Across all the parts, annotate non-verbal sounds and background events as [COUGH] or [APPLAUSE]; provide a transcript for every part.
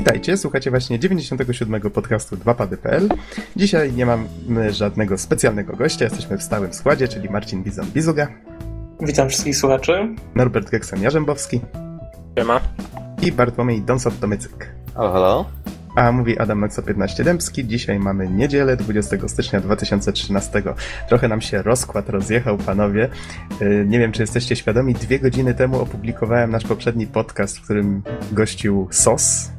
Witajcie, słuchacie właśnie 97. podcastu 2pady.pl. Dzisiaj nie mamy żadnego specjalnego gościa, jesteśmy w stałym składzie, czyli Marcin Bizon-Bizuga, Witam wszystkich słuchaczy. Norbert Gekson-Jarzębowski Siema. i Bartłomiej Donsot-Tomycyk. Halo, halo. A mówi Adam Noxo 15 Dębski. Dzisiaj mamy niedzielę 20 stycznia 2013. Trochę nam się rozkład rozjechał, panowie. Yy, Nie wiem, czy jesteście świadomi, dwie godziny temu opublikowałem nasz poprzedni podcast, w którym gościł SOS.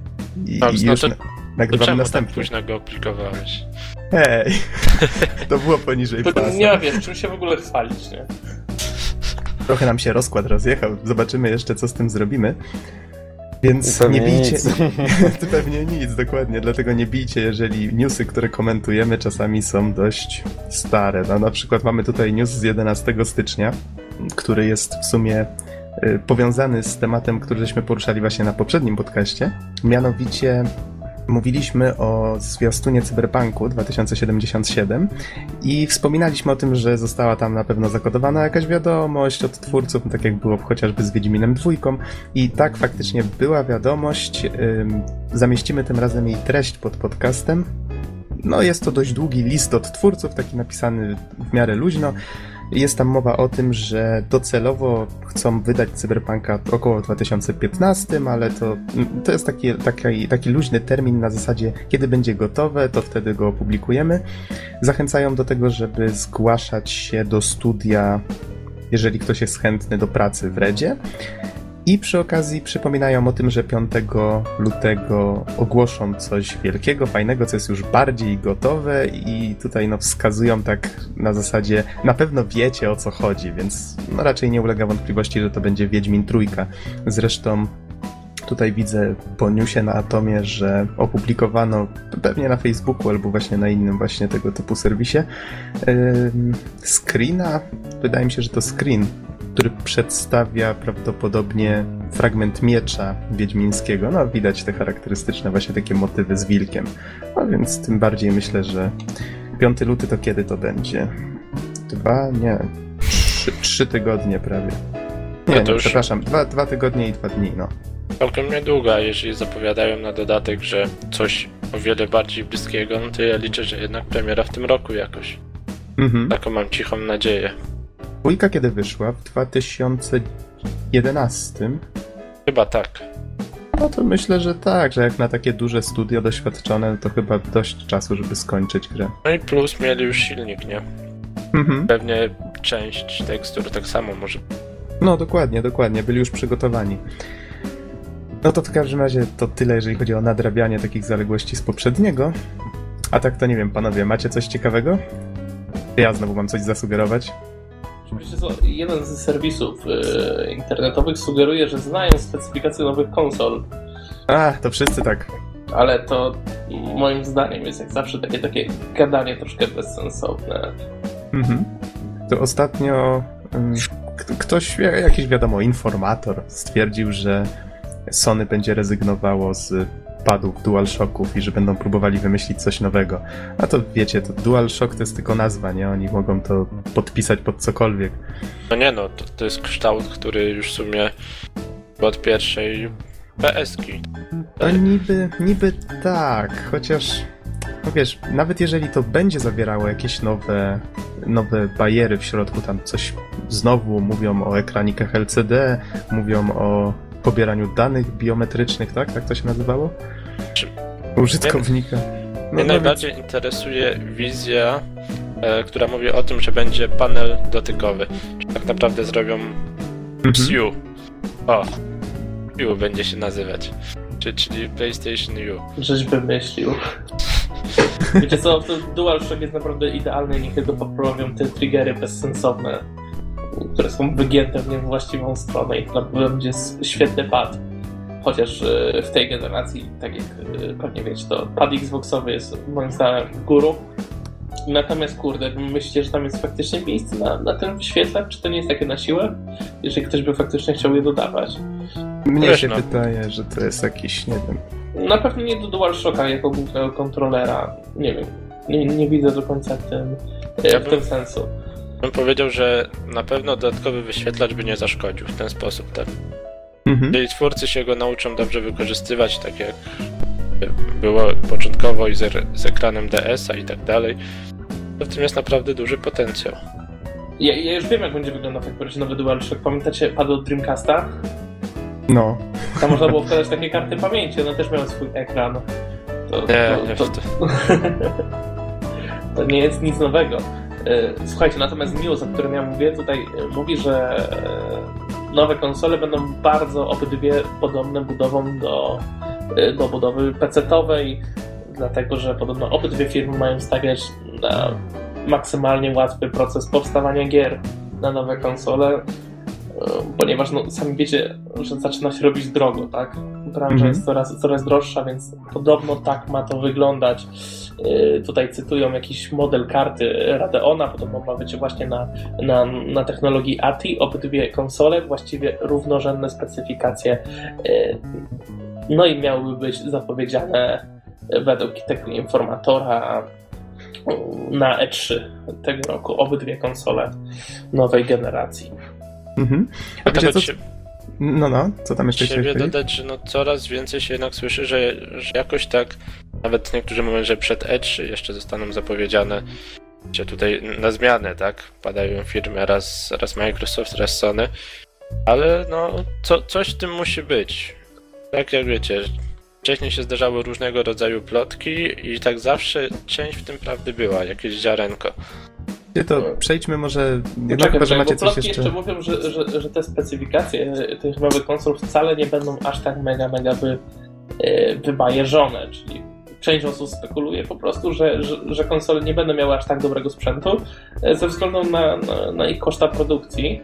I, Tak, i już to- na, nagrywamy tak następny. późno go aplikowałeś? Hej! [LAUGHS] To było poniżej To pasa. nie wiesz, czym się w ogóle chwalić, nie? Trochę nam się rozkład rozjechał. Zobaczymy jeszcze, co z tym zrobimy. Więc Pewnie nie bijcie. nic. [LAUGHS] [LAUGHS] to pewnie nic, dokładnie. Dlatego nie bijcie, jeżeli newsy, które komentujemy, czasami są dość stare. No, na przykład mamy tutaj news z 11 stycznia, który jest w sumie powiązany z tematem, który żeśmy poruszali właśnie na poprzednim podcaście. Mianowicie mówiliśmy o zwiastunie Cyberpunku 2077 i wspominaliśmy o tym, że została tam na pewno zakodowana jakaś wiadomość od twórców, tak jak było chociażby z Wiedźminem dwójką. I tak faktycznie była wiadomość. Zamieścimy tym razem jej treść pod podcastem. No, jest to dość długi list od twórców, taki napisany w miarę luźno. Jest tam mowa o tym, że docelowo chcą wydać Cyberpunka około 2015, ale to, to jest taki, taki, taki luźny termin na zasadzie, kiedy będzie gotowe, to wtedy go opublikujemy. Zachęcają do tego, żeby zgłaszać się do studia, jeżeli ktoś jest chętny do pracy w Redzie. I przy okazji przypominają o tym, że 5 lutego ogłoszą coś wielkiego, fajnego, co jest już bardziej gotowe i tutaj no wskazują tak na zasadzie na pewno wiecie o co chodzi, więc no raczej nie ulega wątpliwości, że to będzie Wiedźmin Trójka. Zresztą tutaj widzę po newsie na Atomie, że opublikowano pewnie na Facebooku albo właśnie na innym właśnie tego typu serwisie. Ym, screena, wydaje mi się, że to screen który przedstawia prawdopodobnie fragment miecza wiedźmińskiego. No, widać te charakterystyczne właśnie takie motywy z wilkiem. No więc tym bardziej myślę, że 5 luty to kiedy to będzie? Dwa? Nie. Trzy, trzy tygodnie prawie. Nie, No to nie już- przepraszam. Dwa, dwa tygodnie i dwa dni, no. Całkiem niedługo, a jeżeli zapowiadają na dodatek, że coś o wiele bardziej bliskiego, no to ja liczę, że jednak premiera w tym roku jakoś. Mhm. Taką mam cichą nadzieję. Dwójka kiedy wyszła? W 2011. Chyba tak. No to myślę, że tak, że jak na takie duże studio doświadczone, to chyba dość czasu, żeby skończyć grę. No i plus mieli już silnik, nie? Mhm. Pewnie część tekstur tak samo może. No dokładnie, dokładnie, byli już przygotowani. No to w każdym razie to tyle, jeżeli chodzi o nadrabianie takich zaległości z poprzedniego. A tak to nie wiem, panowie, macie coś ciekawego? Ja znowu mam coś zasugerować. Co, jeden z serwisów e, internetowych sugeruje, że znają specyfikację nowych konsol, A, to wszyscy tak. ale to moim zdaniem jest jak zawsze takie, takie gadanie troszkę bezsensowne. Mhm. To ostatnio k- ktoś, ja- jakiś wiadomo, informator stwierdził, że Sony będzie rezygnowało z padów DualShocków i że będą próbowali wymyślić coś nowego. A to wiecie, to DualShock to jest tylko nazwa, nie? Oni mogą to podpisać pod cokolwiek. No nie no, to, to jest kształt, który już w sumie od pierwszej PS-ki. No niby, niby tak, chociaż no wiesz, nawet jeżeli to będzie zawierało jakieś nowe, nowe bariery w środku, tam coś znowu mówią o ekranikach LCD, mówią o pobieraniu danych biometrycznych, tak? Tak to się nazywało? Czy- Użytkownika. No, Mnie no najbardziej interesuje wizja, e, która mówi o tym, że będzie panel dotykowy. Czy tak naprawdę zrobią więc- PSU. O, PSU będzie się nazywać. Czy, czyli PlayStation U. Żeś wymyślił. [LAUGHS] Wiecie co, to DualShock jest naprawdę idealny, niech tylko poprawią te triggery bezsensowne, które są wygięte w niewłaściwą stronę i to będzie świetny pad. Chociaż e, w tej generacji, tak jak e, pewnie wiecie, to pad Xboxowy jest moim zdaniem guru. Natomiast kurde, myślicie, że tam jest faktycznie miejsce na, na ten wyświetlacz? Czy to nie jest takie na siłę? Jeżeli ktoś by faktycznie chciał je dodawać. Mnie Wiesz, się no. wydaje, że to jest jakiś, nie wiem. Na pewno nie do DualShocka jako głównego kontrolera. Nie wiem. Nie, nie widzę do końca w tym, Ja w bym- tym sensu. Bym powiedział, że na pewno dodatkowy wyświetlacz by nie zaszkodził w ten sposób, tak? Mhm. Jeżeli twórcy się go nauczą dobrze wykorzystywać, tak jak było początkowo i z, z ekranem DS-a i tak dalej, to w tym jest naprawdę duży potencjał. Ja, ja już wiem, jak będzie wyglądał tak powiedzieć nowy DualShock. Pamiętacie padł od Dreamcasta? No, Tam można było wkładać takie karty pamięci, one też miały swój ekran. To, Nie, to, nie, to, to, [LAUGHS] to nie jest nic nowego. E, Słuchajcie, natomiast news, o którym ja mówię, tutaj e, mówi, że e, nowe konsole będą bardzo obydwie podobne budową do, do budowy PC-owej, dlatego że podobno obydwie firmy mają stawiać na maksymalnie łatwy proces powstawania gier na nowe konsole, ponieważ no, sami wiecie, że zaczyna się robić drogo, tak? Branża Mhm. jest coraz, coraz droższa, więc podobno tak ma to wyglądać. Yy, Tutaj cytują jakiś model karty Radeona, podobno ma być właśnie na, na, na technologii ATI. Obydwie konsole, właściwie równorzędne specyfikacje. Yy, No i miałyby być zapowiedziane według tego informatora na E3 tego roku. Obydwie konsole nowej generacji. Mhm. a wiecie co- się, No, no, co tam jeszcze chciałeś dodać, że no coraz więcej się jednak słyszy, że, że jakoś tak, nawet niektórzy mówią, że przed E3 jeszcze zostaną zapowiedziane się tutaj na zmianę, tak? Padają firmy, raz, raz Microsoft, raz Sony, ale no co, coś w tym musi być. Tak jak wiecie, wcześniej się zdarzały różnego rodzaju plotki i tak zawsze część w tym prawdy była, jakieś ziarenko. Wiecie, to? Przejdźmy może, jednak chyba, że macie coś jeszcze... jeszcze mówią, że, że, że te specyfikacje tych nowych konsol wcale nie będą aż tak mega, mega wy, e, wybajeżone, czyli część osób spekuluje po prostu, że, że, że konsole nie będą miały aż tak dobrego sprzętu e, ze względu na, na, na ich koszta produkcji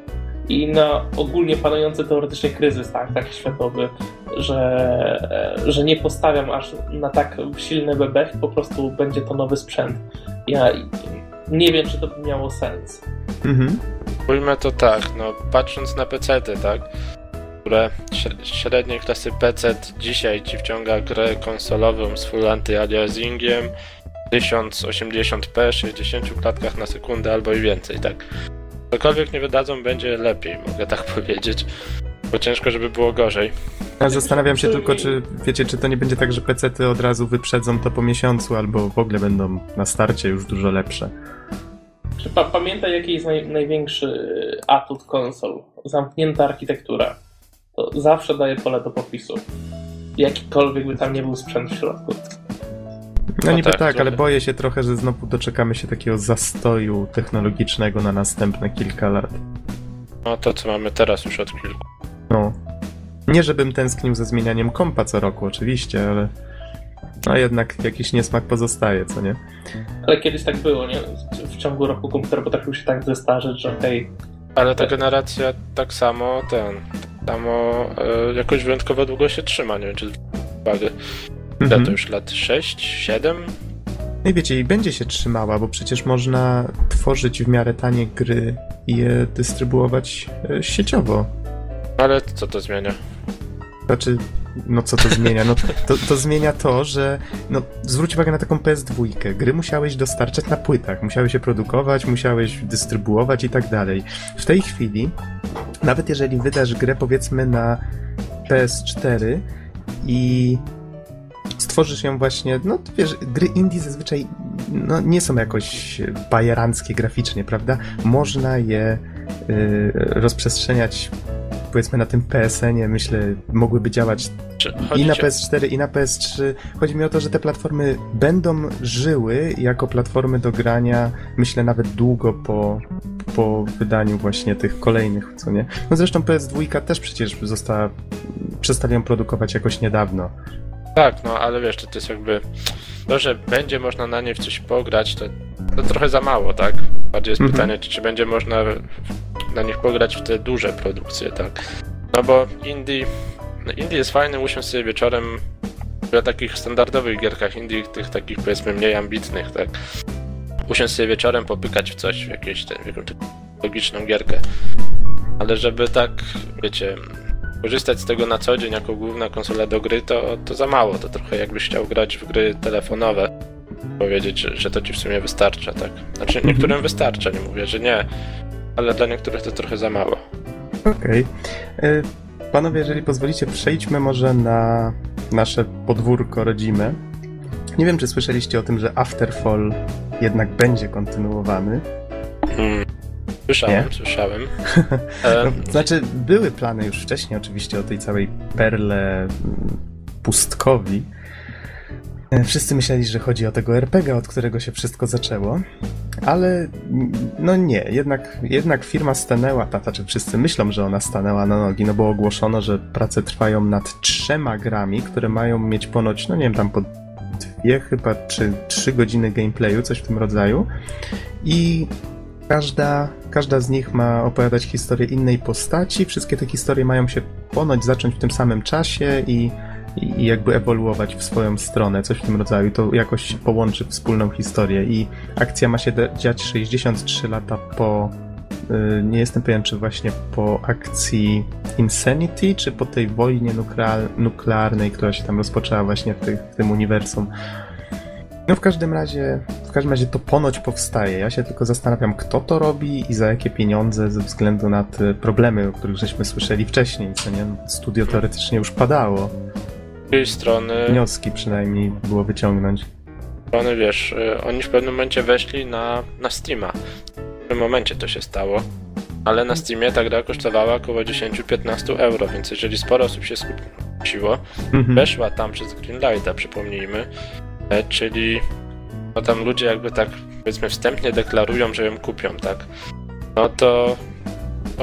i na ogólnie panujący teoretycznie kryzys, tak, tak światowy, że, e, że nie postawiam aż na tak silny bebech, po prostu będzie to nowy sprzęt. Ja nie wiem, czy to by miało sens. Mhm. Ujmę to tak, no patrząc na PC-ty, tak? Które śre- średniej klasy PC dzisiaj ci wciąga grę konsolową z full anti-aliasingiem 1080p, 60 klatkach na sekundę albo i więcej, tak? Cokolwiek nie wydadzą, będzie lepiej, mogę tak [LAUGHS] powiedzieć. Bo ciężko, żeby było gorzej. Ja zastanawiam się tylko, czy wiecie, czy to nie będzie tak, że PC-ty od razu wyprzedzą to po miesiącu, albo w ogóle będą na starcie już dużo lepsze. Czy pa pamiętaj, jaki jest naj największy atut konsol? Zamknięta architektura. To zawsze daje pole do popisu. Jakikolwiek by tam nie był sprzęt w środku. No, No niby tak, tak, ale boję się trochę, że znowu doczekamy się takiego zastoju technologicznego na następne kilka lat. No to, co mamy teraz już od kilku. No. Nie żebym tęsknił za zmienianiem kompa co roku, oczywiście, ale no jednak jakiś niesmak pozostaje, co nie? Ale kiedyś tak było, nie? W ciągu roku komputer potrafił się tak zestarzeć, że okej, Ale ta generacja tak samo, ten, tak samo e, jakoś wyjątkowo długo się trzyma, nie wiem czy uwagę. Ile Mhm. to już lat 6, 7? No i wiecie, i będzie się trzymała, bo przecież można tworzyć w miarę tanie gry i je dystrybuować e, sieciowo. Ale co to zmienia? Znaczy, no co to zmienia? No to, to zmienia to, że no, zwróć uwagę na taką PS2. Gry musiałeś dostarczać na płytach, musiałeś je produkować, musiałeś dystrybuować i tak dalej. W tej chwili, nawet jeżeli wydasz grę powiedzmy na PS4 i stworzysz ją właśnie, no wiesz, gry indie zazwyczaj no, nie są jakoś bajeranckie graficznie, prawda? Można je y, rozprzestrzeniać powiedzmy na tym PSN-ie, myślę, mogłyby działać i na ci- PS4, i na PS3. Chodzi mi o to, że te platformy będą żyły jako platformy do grania, myślę, nawet długo po, po wydaniu właśnie tych kolejnych, co nie? No zresztą PS2 też przecież została, przestali ją produkować jakoś niedawno. Tak, no ale wiesz, to, to jest jakby... To, że będzie można na niej w coś pograć, to, to trochę za mało, tak? Bardziej jest Mhm. pytanie, czy, czy będzie można na nich pograć w te duże produkcje, tak? No bo indie... No indie jest fajny, usiąść sobie wieczorem na takich standardowych gierkach indie, tych takich powiedzmy mniej ambitnych, tak? Usiąść sobie wieczorem, popykać w coś, w jakieś jakąś logiczną gierkę. Ale żeby tak, wiecie, korzystać z tego na co dzień jako główna konsola do gry, to, to za mało. To trochę jakbyś chciał grać w gry telefonowe. Powiedzieć, że, że to ci w sumie wystarcza, tak? Znaczy niektórym wystarcza, nie mówię, że nie, ale dla niektórych to trochę za mało. Okej. E, panowie, jeżeli pozwolicie, przejdźmy może na nasze podwórko rodzime. Nie wiem, czy słyszeliście o tym, że Afterfall jednak będzie kontynuowany. Hmm. Słyszałem, Nie? słyszałem. [LAUGHS] E, No, znaczy, były plany już wcześniej oczywiście o tej całej perle mm, pustkowi. E, Wszyscy myśleli, że chodzi o tego RPG, od którego się wszystko zaczęło, ale no nie, jednak, jednak firma stanęła, ta, znaczy wszyscy myślą, że ona stanęła na nogi, no bo ogłoszono, że prace trwają nad trzema grami, które mają mieć ponoć, no nie wiem, tam po dwie chyba, czy trzy godziny gameplayu, coś w tym rodzaju i Każda, każda z nich ma opowiadać historię innej postaci. Wszystkie te historie mają się ponoć zacząć w tym samym czasie i, i jakby ewoluować w swoją stronę, coś w tym rodzaju. To jakoś połączy wspólną historię. I akcja ma się dziać 63 lata po. y, Nie jestem pewien, czy właśnie po akcji Insanity, czy po tej wojnie nuklear- nuklearnej, która się tam rozpoczęła właśnie w, tych, w tym uniwersum. No w każdym razie, w każdym razie to ponoć powstaje. Ja się tylko zastanawiam, kto to robi i za jakie pieniądze, ze względu na te problemy, o których żeśmy słyszeli wcześniej, co nie? Studio teoretycznie już padało. Z drugiej strony, Wnioski przynajmniej było wyciągnąć. strony, wiesz, e, oni w pewnym momencie weszli na, na Steama. W tym momencie to się stało. Ale na Steamie ta gra kosztowała około 10-15 euro, więc jeżeli sporo osób się skupiło, Mhm. weszła tam przez Greenlighta, przypomnijmy, e, czyli no tam ludzie jakby tak powiedzmy wstępnie deklarują, że ją kupią, tak? No to,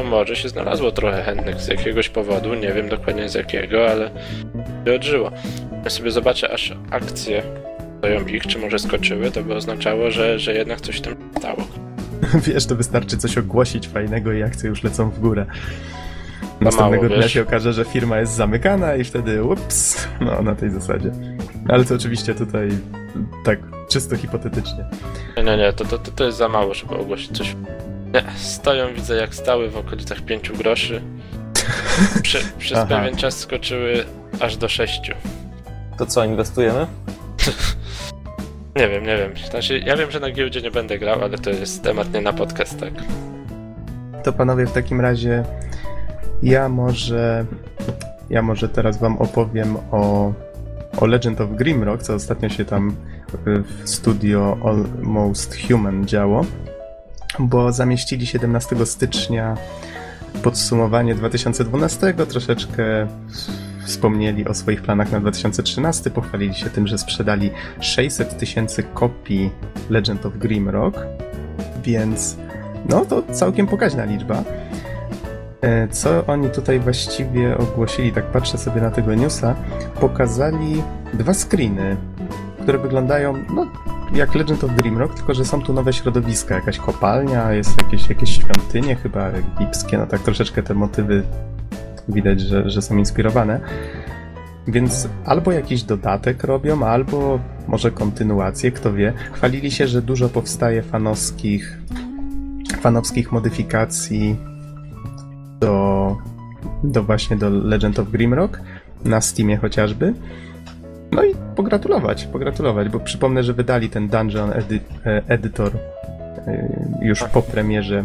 może się znalazło trochę chętnych z jakiegoś powodu, nie wiem dokładnie z jakiego, ale się odżyło. Ja sobie zobaczę, aż akcje stoją ich, czy może skoczyły, to by oznaczało, że, że jednak coś tam stało. [LAUGHS] Wiesz, to wystarczy coś ogłosić fajnego i akcje już lecą w górę. mało, Następnego dnia wiesz. się okaże, że firma jest zamykana i wtedy ups, no na tej zasadzie. Ale to oczywiście tutaj tak czysto hipotetycznie. Nie, nie, to, to, to jest za mało, żeby ogłosić coś. Nie, [LAUGHS] stoją, widzę jak stały w okolicach 5 groszy. Prze, [LAUGHS] przez Aha. pewien czas skoczyły aż do 6. To co, inwestujemy? [LAUGHS] Nie wiem, nie wiem. Znaczy, ja wiem, że na giełdzie nie będę grał, ale to jest temat nie na podcast, tak. To panowie, w takim razie ja może ja może teraz wam opowiem o, o Legend of Grimrock, co ostatnio się tam w studio Almost Human działo, bo zamieścili 17 stycznia podsumowanie 2012, troszeczkę wspomnieli o swoich planach na 2013, pochwalili się tym, że sprzedali 600 tysięcy kopii Legend of Grimrock, więc no to całkiem pokaźna liczba. E, Co oni tutaj właściwie ogłosili, tak patrzę sobie na tego newsa, pokazali dwa screeny, które wyglądają no, jak Legend of Grimrock, tylko że są tu nowe środowiska, jakaś kopalnia, jest jakieś, jakieś świątynie chyba egipskie, no tak troszeczkę te motywy widać, że, że są inspirowane. Więc albo jakiś dodatek robią, albo może kontynuację, kto wie. Chwalili się, że dużo powstaje fanowskich fanowskich modyfikacji do, do właśnie do Legend of Grimrock na Steamie chociażby. No i pogratulować, pogratulować, bo przypomnę, że wydali ten Dungeon edy- e, Editor e, już po premierze.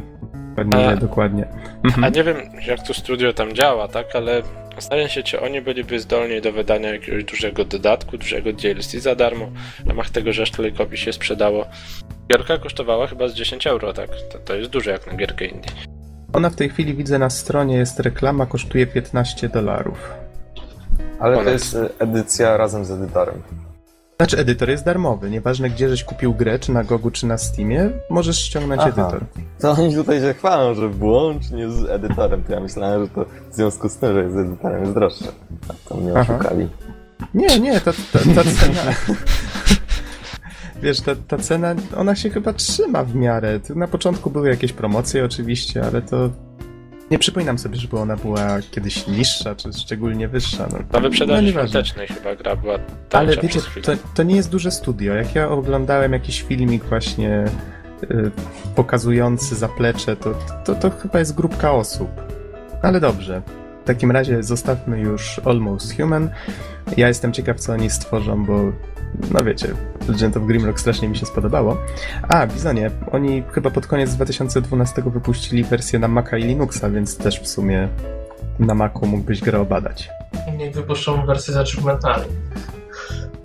Dokładnie, A- dokładnie. Mhm. A nie wiem, jak to studio tam działa, tak, ale zastanawiam się, czy oni byliby zdolni do wydania jakiegoś dużego dodatku, dużego DLC za darmo, w ramach tego, że aż tyle kopii się sprzedało. Gierka kosztowała chyba z 10 euro, tak? To, to jest dużo jak na gierkę indie. Ona w tej chwili widzę na stronie jest reklama, kosztuje 15 dolarów. Ale to Ponad. jest y, edycja razem z edytorem. Znaczy, edytor jest darmowy. Nieważne gdzie żeś kupił grę, czy na Gogu, czy na Steamie, możesz ściągnąć Aha. edytor. To oni tutaj się chwalą, że włącznie z edytorem. To ja myślałem, że to w związku z tym, że jest z edytorem jest droższe. A to mnie Aha. oszukali. Nie, nie, ta, ta, ta cena. Wiesz, ta, ta cena, ona się chyba trzyma w miarę. Na początku były jakieś promocje oczywiście, ale to. Nie przypominam sobie, żeby ona była kiedyś niższa, czy szczególnie wyższa. No, Na wyprzedaży no, świątecznej chyba gra była Ale wiecie, to, to nie jest duże studio. Jak ja oglądałem jakiś filmik właśnie y, pokazujący zaplecze, to, to, to chyba jest grupka osób. Ale dobrze. W takim razie zostawmy już Almost Human. Ja jestem ciekaw, co oni stworzą, bo no wiecie, Legend of Grimrock strasznie mi się spodobało. A, Bizonie, oni chyba pod koniec 2012 wypuścili wersję na Maca i Linuxa, więc też w sumie na Macu mógłbyś grę obadać. Niech wypuszczą wersję z achievementami.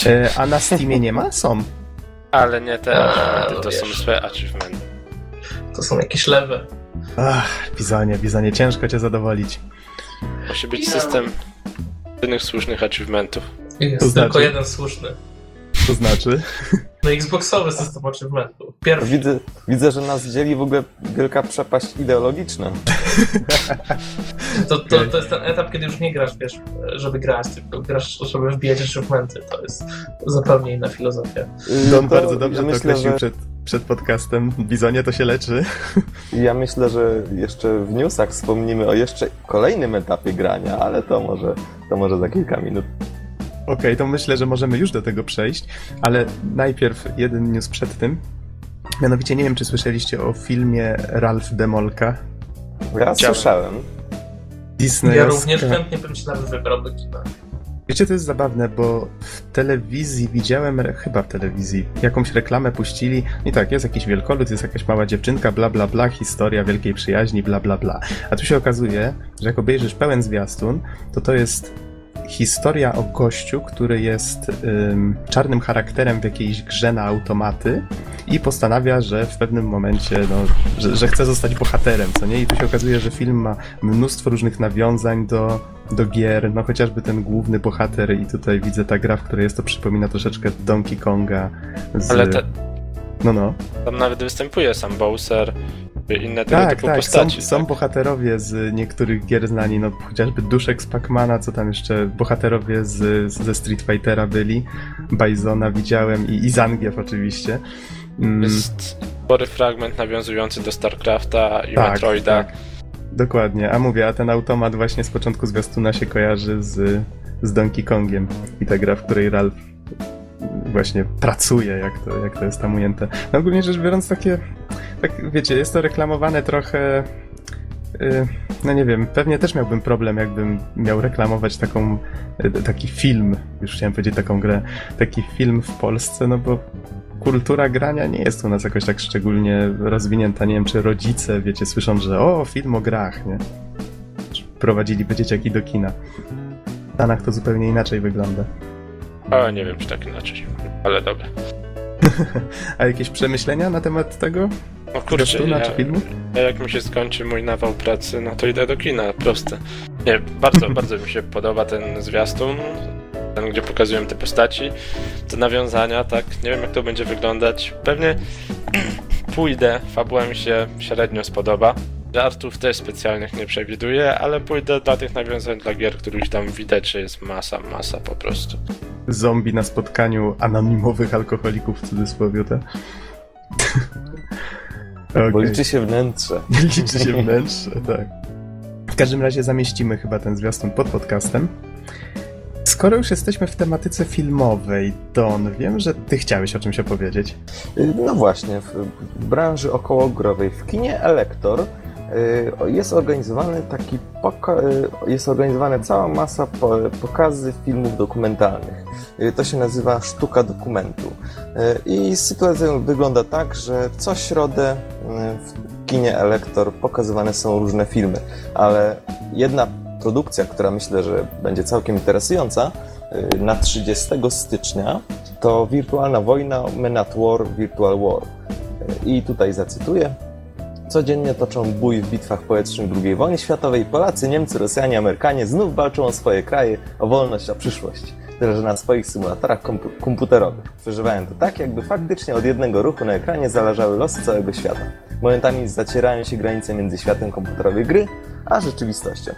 E, a na Steamie nie ma? Są. Ale nie te A, achievementy, no to są wiesz. złe achievementy. To są jakieś lewe. Ach, Bizonie, Bizonie, ciężko cię zadowolić. Musi być Ja- system jedynych słusznych achievementów. Jest To znaczy? tylko jeden słuszny. To znaczy? No Xboxowy system achievementu. Pierwszy. Widzę, widzę, że nas dzieli w ogóle wielka przepaść ideologiczna. To, to, to jest ten etap, kiedy już nie grasz, wiesz, żeby grać, tylko grasz, żeby wbijać achievementy. To jest zupełnie inna filozofia. Y, Don to bardzo dobrze ja to myślę, określił że, przed, przed podcastem. Bizonie to się leczy. Ja myślę, że jeszcze w newsach wspomnimy o jeszcze kolejnym etapie grania, ale to może, to może za kilka minut. Okej, to myślę, że możemy już do tego przejść, ale najpierw jeden news przed tym. Mianowicie nie wiem, czy słyszeliście o filmie Ralph Demolka. Chciałem. słyszałem. Disney. Ja również chętnie bym się nawet wybrał do kina. Wiecie, to jest zabawne, bo w telewizji widziałem, chyba w telewizji, jakąś reklamę puścili i tak, jest jakiś wielkolud, jest jakaś mała dziewczynka, bla bla bla, historia wielkiej przyjaźni, bla bla bla. A tu się okazuje, że jak obejrzysz pełen zwiastun, to to jest historia o gościu, który jest ym, czarnym charakterem w jakiejś grze na automaty i postanawia, że w pewnym momencie, no, że, że chce zostać bohaterem, co nie? I tu się okazuje, że film ma mnóstwo różnych nawiązań do, do gier, no chociażby ten główny bohater i tutaj widzę ta gra, w której jest to przypomina troszeczkę Donkey Konga z... Ale te, No, no. tam nawet występuje sam Bowser, inne tego Tak, typu tak, są, postaci. są tak? bohaterowie z niektórych gier znani, no chociażby Duszek z Pacmana, co tam jeszcze bohaterowie z, z, ze Street Fightera byli, Bisona widziałem i, i Zangief oczywiście. Mm, Jest spory fragment nawiązujący do StarCrafta i tak, Metroida. tak. Dokładnie, a mówię, a ten automat właśnie z początku zwiastuna się kojarzy z, z Donkey Kongiem i ta gra, w której Ralph właśnie pracuje, jak to, jak to jest tam ujęte. No ogólnie rzecz biorąc takie, tak wiecie, jest to reklamowane trochę y, no nie wiem, pewnie też miałbym problem, jakbym miał reklamować taką, y, taki film, już chciałem powiedzieć taką grę, taki film w Polsce, no bo kultura grania nie jest u nas jakoś tak szczególnie rozwinięta. Nie wiem, czy rodzice, wiecie, słyszą, że o, film o grach, nie? Prowadziliby dzieciaki do kina. W Stanach to zupełnie inaczej wygląda. Ale nie wiem, czy tak inaczej. Ale dobra. [LAUGHS] A jakieś przemyślenia na temat tego? No kurczę, ja, czy filmu? ja jak mi się skończy mój nawał pracy, no to idę do kina, proste. Nie, bardzo, [LAUGHS] bardzo mi się podoba ten zwiastun, ten, gdzie pokazują te postaci, te nawiązania, tak, nie wiem jak to będzie wyglądać. Pewnie [CLEARS THROAT] pójdę, fabuła mi się średnio spodoba. Żartów też specjalnych nie przewiduję, ale pójdę dla tych nawiązań dla gier, których tam widać, że jest masa, masa po prostu. Zombie na spotkaniu anonimowych alkoholików w cudzysłowie, te. Bo [LAUGHS] Okej. liczy się wnętrze. [LAUGHS] Liczy się wnętrze, tak. W każdym razie zamieścimy chyba ten zwiastun pod podcastem. Skoro już jesteśmy w tematyce filmowej, Don, wiem, że ty chciałeś o czymś opowiedzieć. Y, No właśnie, w branży okołogrowej, w kinie Elektor jest organizowany taki y, jest organizowana cała masa po- pokazy filmów dokumentalnych. Y, To się nazywa sztuka dokumentu. I sytuacja wygląda tak, że co środę w kinie Elektor pokazywane są różne filmy, ale jedna produkcja, która myślę, że będzie całkiem interesująca, na 30 stycznia to Wirtualna Wojna Men at War Virtual War. I tutaj zacytuję. Codziennie toczą bój w bitwach powietrznych II wojny światowej. Polacy, Niemcy, Rosjanie, Amerykanie znów walczą o swoje kraje, o wolność, o przyszłość. Tyle, że na swoich symulatorach kompu- komputerowych. Przeżywają to tak, jakby faktycznie od jednego ruchu na ekranie zależały losy całego świata. Momentami zacierają się granice między światem komputerowej gry, a rzeczywistością.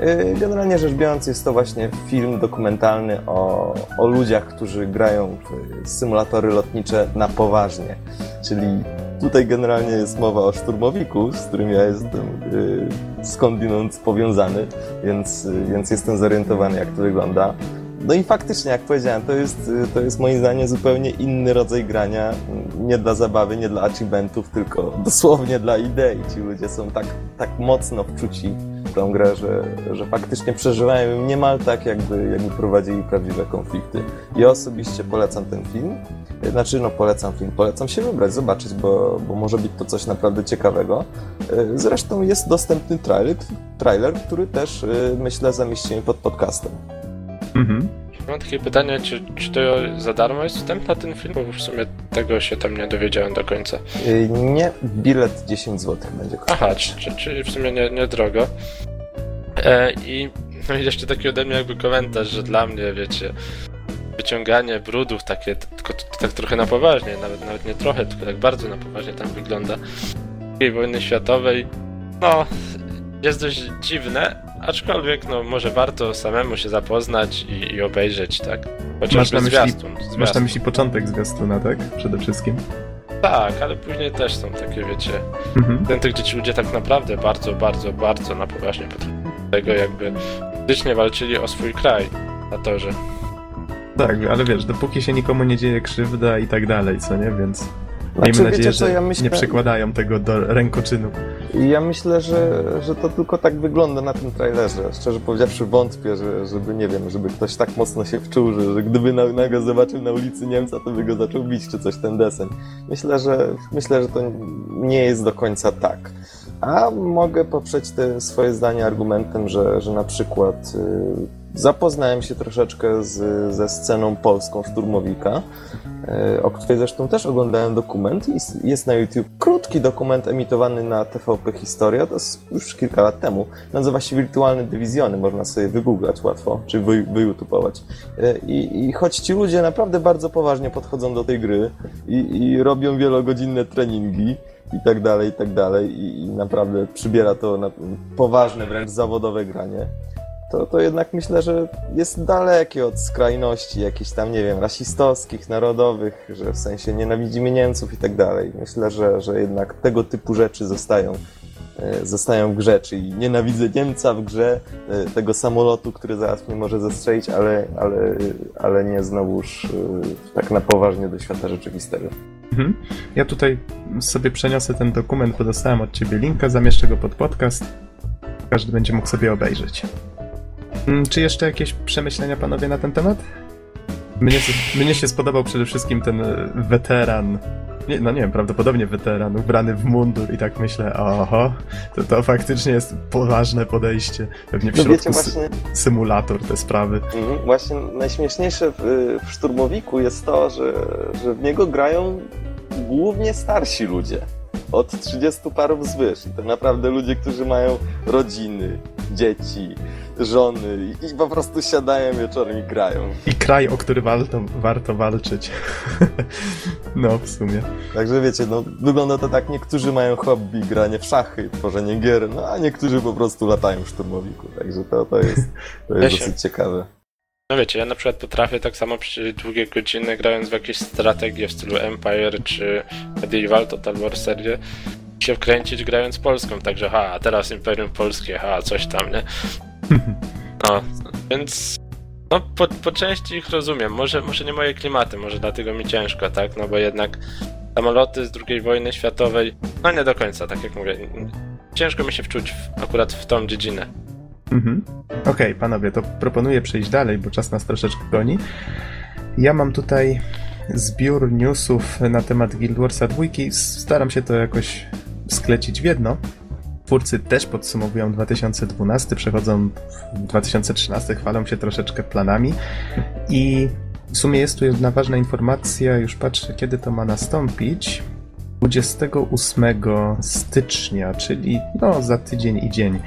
Yy, Generalnie rzecz biorąc, jest to właśnie film dokumentalny o, o ludziach, którzy grają w symulatory lotnicze na poważnie. Czyli tutaj generalnie jest mowa o szturmowiku, z którym ja jestem yy, skądinąd powiązany, więc, yy, więc jestem zorientowany, jak to wygląda. No i faktycznie, jak powiedziałem, to jest, yy, to jest moim zdaniem zupełnie inny rodzaj grania. Nie dla zabawy, nie dla achievementów, tylko dosłownie dla idei. Ci ludzie są tak, tak mocno wczuci tą grę, że, że faktycznie przeżywają ją niemal tak, jakby, jakby prowadzili prawdziwe konflikty. Ja osobiście polecam ten film. Znaczy, no polecam film, polecam się wybrać, zobaczyć, bo, bo może być to coś naprawdę ciekawego. Zresztą jest dostępny trailer, trailer który też myślę zamieścimy pod podcastem. Mhm. Mam takie pytanie, czy, czy to za darmo jest wstęp na ten film? Bo w sumie tego się tam nie dowiedziałem do końca. Y, nie, bilet 10 zł będzie kosztować. Aha, czyli, czyli w sumie nie, nie drogo. E, I no i jeszcze taki ode mnie jakby komentarz, że dla mnie, wiecie, wyciąganie brudów takie, tylko tak trochę na poważnie, nawet, nawet nie trochę, tylko tak bardzo na poważnie tam wygląda. II wojny światowej, no, jest dość dziwne, Aczkolwiek, no, może warto samemu się zapoznać i, i obejrzeć, tak? Chociażby masz na, myśli, zwiastun, zwiastun. masz na myśli początek zwiastuna, tak? Przede wszystkim. Tak, ale później też są takie, wiecie, mhm. ten, gdzie ci ludzie tak naprawdę bardzo, bardzo, bardzo na poważnie tego jakby fizycznie walczyli o swój kraj na torze. Tak, ale wiesz, dopóki się nikomu nie dzieje krzywda i tak dalej, co nie? Więc Miejmy znaczy, nadzieję, wiecie, że ja myślę... nie przekładają tego do rękoczynu. Ja myślę, że, że to tylko tak wygląda na tym trailerze. Szczerze powiedziawszy wątpię, że, żeby, nie wiem, żeby ktoś tak mocno się wczuł, że, że gdyby na, nagle zobaczył na ulicy Niemca, to by go zaczął bić, czy coś ten desen. Myślę, że, myślę, że to nie jest do końca tak. A mogę poprzeć te swoje zdanie argumentem, że, że na przykład... Yy, Zapoznałem się troszeczkę z, ze sceną polską Szturmowika, e, o której zresztą też oglądałem dokument. Jest na YouTube krótki dokument emitowany na TVP Historia, to jest już kilka lat temu. Nazywa się Wirtualne Dywizjony, można sobie wygooglać łatwo, czy wy. E, I, I choć ci ludzie naprawdę bardzo poważnie podchodzą do tej gry i, i robią wielogodzinne treningi, i tak dalej, i tak dalej, i, i naprawdę przybiera to na poważne, wręcz zawodowe granie to, to jednak myślę, że jest dalekie od skrajności jakichś tam, nie wiem, rasistowskich, narodowych, że w sensie nienawidzimy Niemców i tak dalej. Myślę, że, że jednak tego typu rzeczy zostają, e, zostają w grze, czyli nienawidzę Niemca w grze, e, tego samolotu, który zaraz mnie może zestrzelić, ale, ale, ale nie znowuż e, tak na poważnie do świata rzeczywistego. Mhm. Ja tutaj sobie przeniosę ten dokument, bo dostałem od ciebie linka, zamieszczę go pod podcast. Każdy będzie mógł sobie obejrzeć. Mm, czy jeszcze jakieś przemyślenia panowie na ten temat? Mnie, mnie się spodobał przede wszystkim ten e, weteran, nie, no nie wiem, prawdopodobnie weteran, ubrany w mundur i tak myślę, oho, to, to faktycznie jest poważne podejście. Pewnie w no środku właśnie, symulator te sprawy. Mhm, właśnie najśmieszniejsze w, w Szturmowiku jest to, że, że w niego grają głównie starsi ludzie. Od 30 parów zwyż. I to naprawdę ludzie, którzy mają rodziny, dzieci, żony i po prostu siadają wieczorem i grają. I kraj, o który warto, warto walczyć. [LAUGHS] no, w sumie. Także wiecie, no, wygląda to tak, niektórzy mają hobby, granie w szachy, tworzenie gier, no a niektórzy po prostu latają w szturmowiku, także to, to jest, to jest dosyć ciekawe. No wiecie, ja na przykład potrafię tak samo przez długie godziny grając w jakieś strategie w stylu Empire czy Medieval Total War serię się wkręcić grając polską, także ha, teraz Imperium Polskie, ha, coś tam, nie? [LAUGHS] No, więc no po, po części ich rozumiem. Może, może nie moje klimaty, może dlatego mi ciężko, tak? No bo jednak samoloty z II wojny światowej, no nie do końca, tak jak mówię. Ciężko mi się wczuć w, akurat w tą dziedzinę. Mhm. Okej, okay, panowie, to proponuję przejść dalej, bo czas nas troszeczkę goni. Ja mam tutaj zbiór newsów na temat Guild Warsa 2. Staram się to jakoś sklecić w jedno. Twórcy też podsumowują 2012, przechodzą w 2013, chwalą się troszeczkę planami i w sumie jest tu jedna ważna informacja, już patrzę kiedy to ma nastąpić. 28 stycznia, czyli no za tydzień i dzień.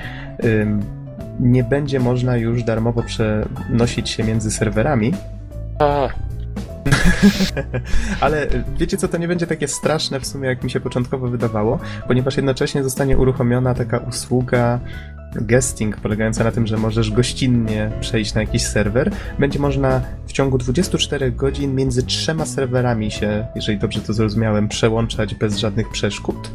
nie będzie można już darmowo przenosić się między serwerami. [LAUGHS] Ale wiecie co, to nie będzie takie straszne w sumie, jak mi się początkowo wydawało, ponieważ jednocześnie zostanie uruchomiona taka usługa guesting, polegająca na tym, że możesz gościnnie przejść na jakiś serwer. Będzie można w ciągu 24 godzin między trzema serwerami się, jeżeli dobrze to zrozumiałem, przełączać bez żadnych przeszkód.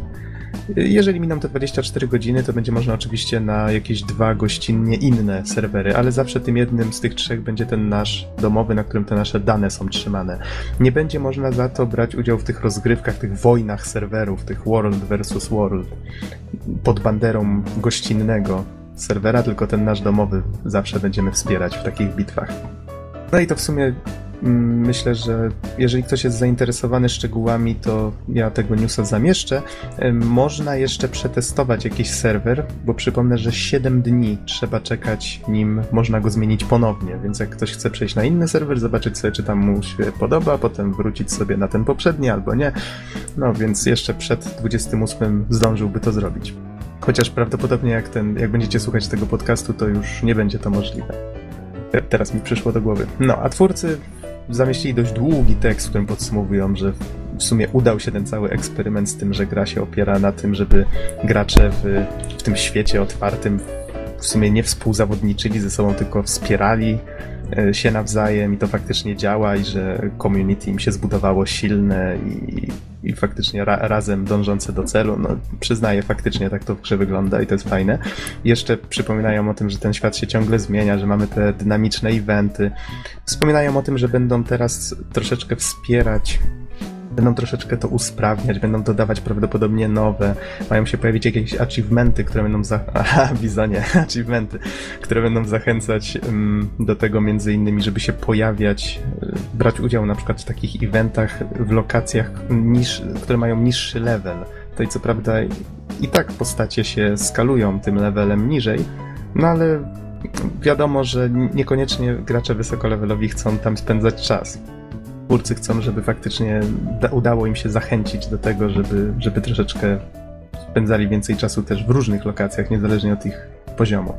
Jeżeli miną te 24 godziny, to będzie można oczywiście na jakieś dwa gościnnie inne serwery, ale zawsze tym jednym z tych trzech będzie ten nasz domowy, na którym te nasze dane są trzymane. Nie będzie można za to brać udziału w tych rozgrywkach, tych wojnach serwerów, tych World versus World pod banderą gościnnego serwera, tylko ten nasz domowy zawsze będziemy wspierać w takich bitwach. No i to w sumie myślę, że jeżeli ktoś jest zainteresowany szczegółami, to ja tego newsa zamieszczę. Można jeszcze przetestować jakiś serwer, bo przypomnę, że 7 dni trzeba czekać, nim można go zmienić ponownie, więc jak ktoś chce przejść na inny serwer, zobaczyć sobie, czy tam mu się podoba, potem wrócić sobie na ten poprzedni albo nie, no więc jeszcze przed 28 zdążyłby to zrobić. Chociaż prawdopodobnie jak, ten, jak będziecie słuchać tego podcastu, to już nie będzie to możliwe. Te- Teraz mi przyszło do głowy. No, a twórcy zamieścili dość długi tekst, w którym podsumowują, że w sumie udał się ten cały eksperyment z tym, że gra się opiera na tym, żeby gracze w, w tym świecie otwartym w sumie nie współzawodniczyli ze sobą, tylko wspierali się nawzajem i to faktycznie działa i że community im się zbudowało silne i, i faktycznie ra, razem dążące do celu. No, przyznaję, faktycznie tak to w grze wygląda i to jest fajne. Jeszcze przypominają o tym, że ten świat się ciągle zmienia, że mamy te dynamiczne eventy. Wspominają o tym, że będą teraz troszeczkę wspierać Będą troszeczkę to usprawniać, będą dodawać prawdopodobnie nowe. Mają się pojawić jakieś achievementy, które będą za... [LAUGHS] Aha, bizonie, [LAUGHS] achievementy, które będą zachęcać ym, do tego między innymi, żeby się pojawiać, y, brać udział na przykład w takich eventach w lokacjach, niż, które mają niższy level. Tutaj co prawda i tak postacie się skalują tym levelem niżej, no ale wiadomo, że niekoniecznie gracze wysokolevelowi chcą tam spędzać czas twórcy chcą, żeby faktycznie da- udało im się zachęcić do tego, żeby, żeby troszeczkę spędzali więcej czasu też w różnych lokacjach, niezależnie od ich poziomu.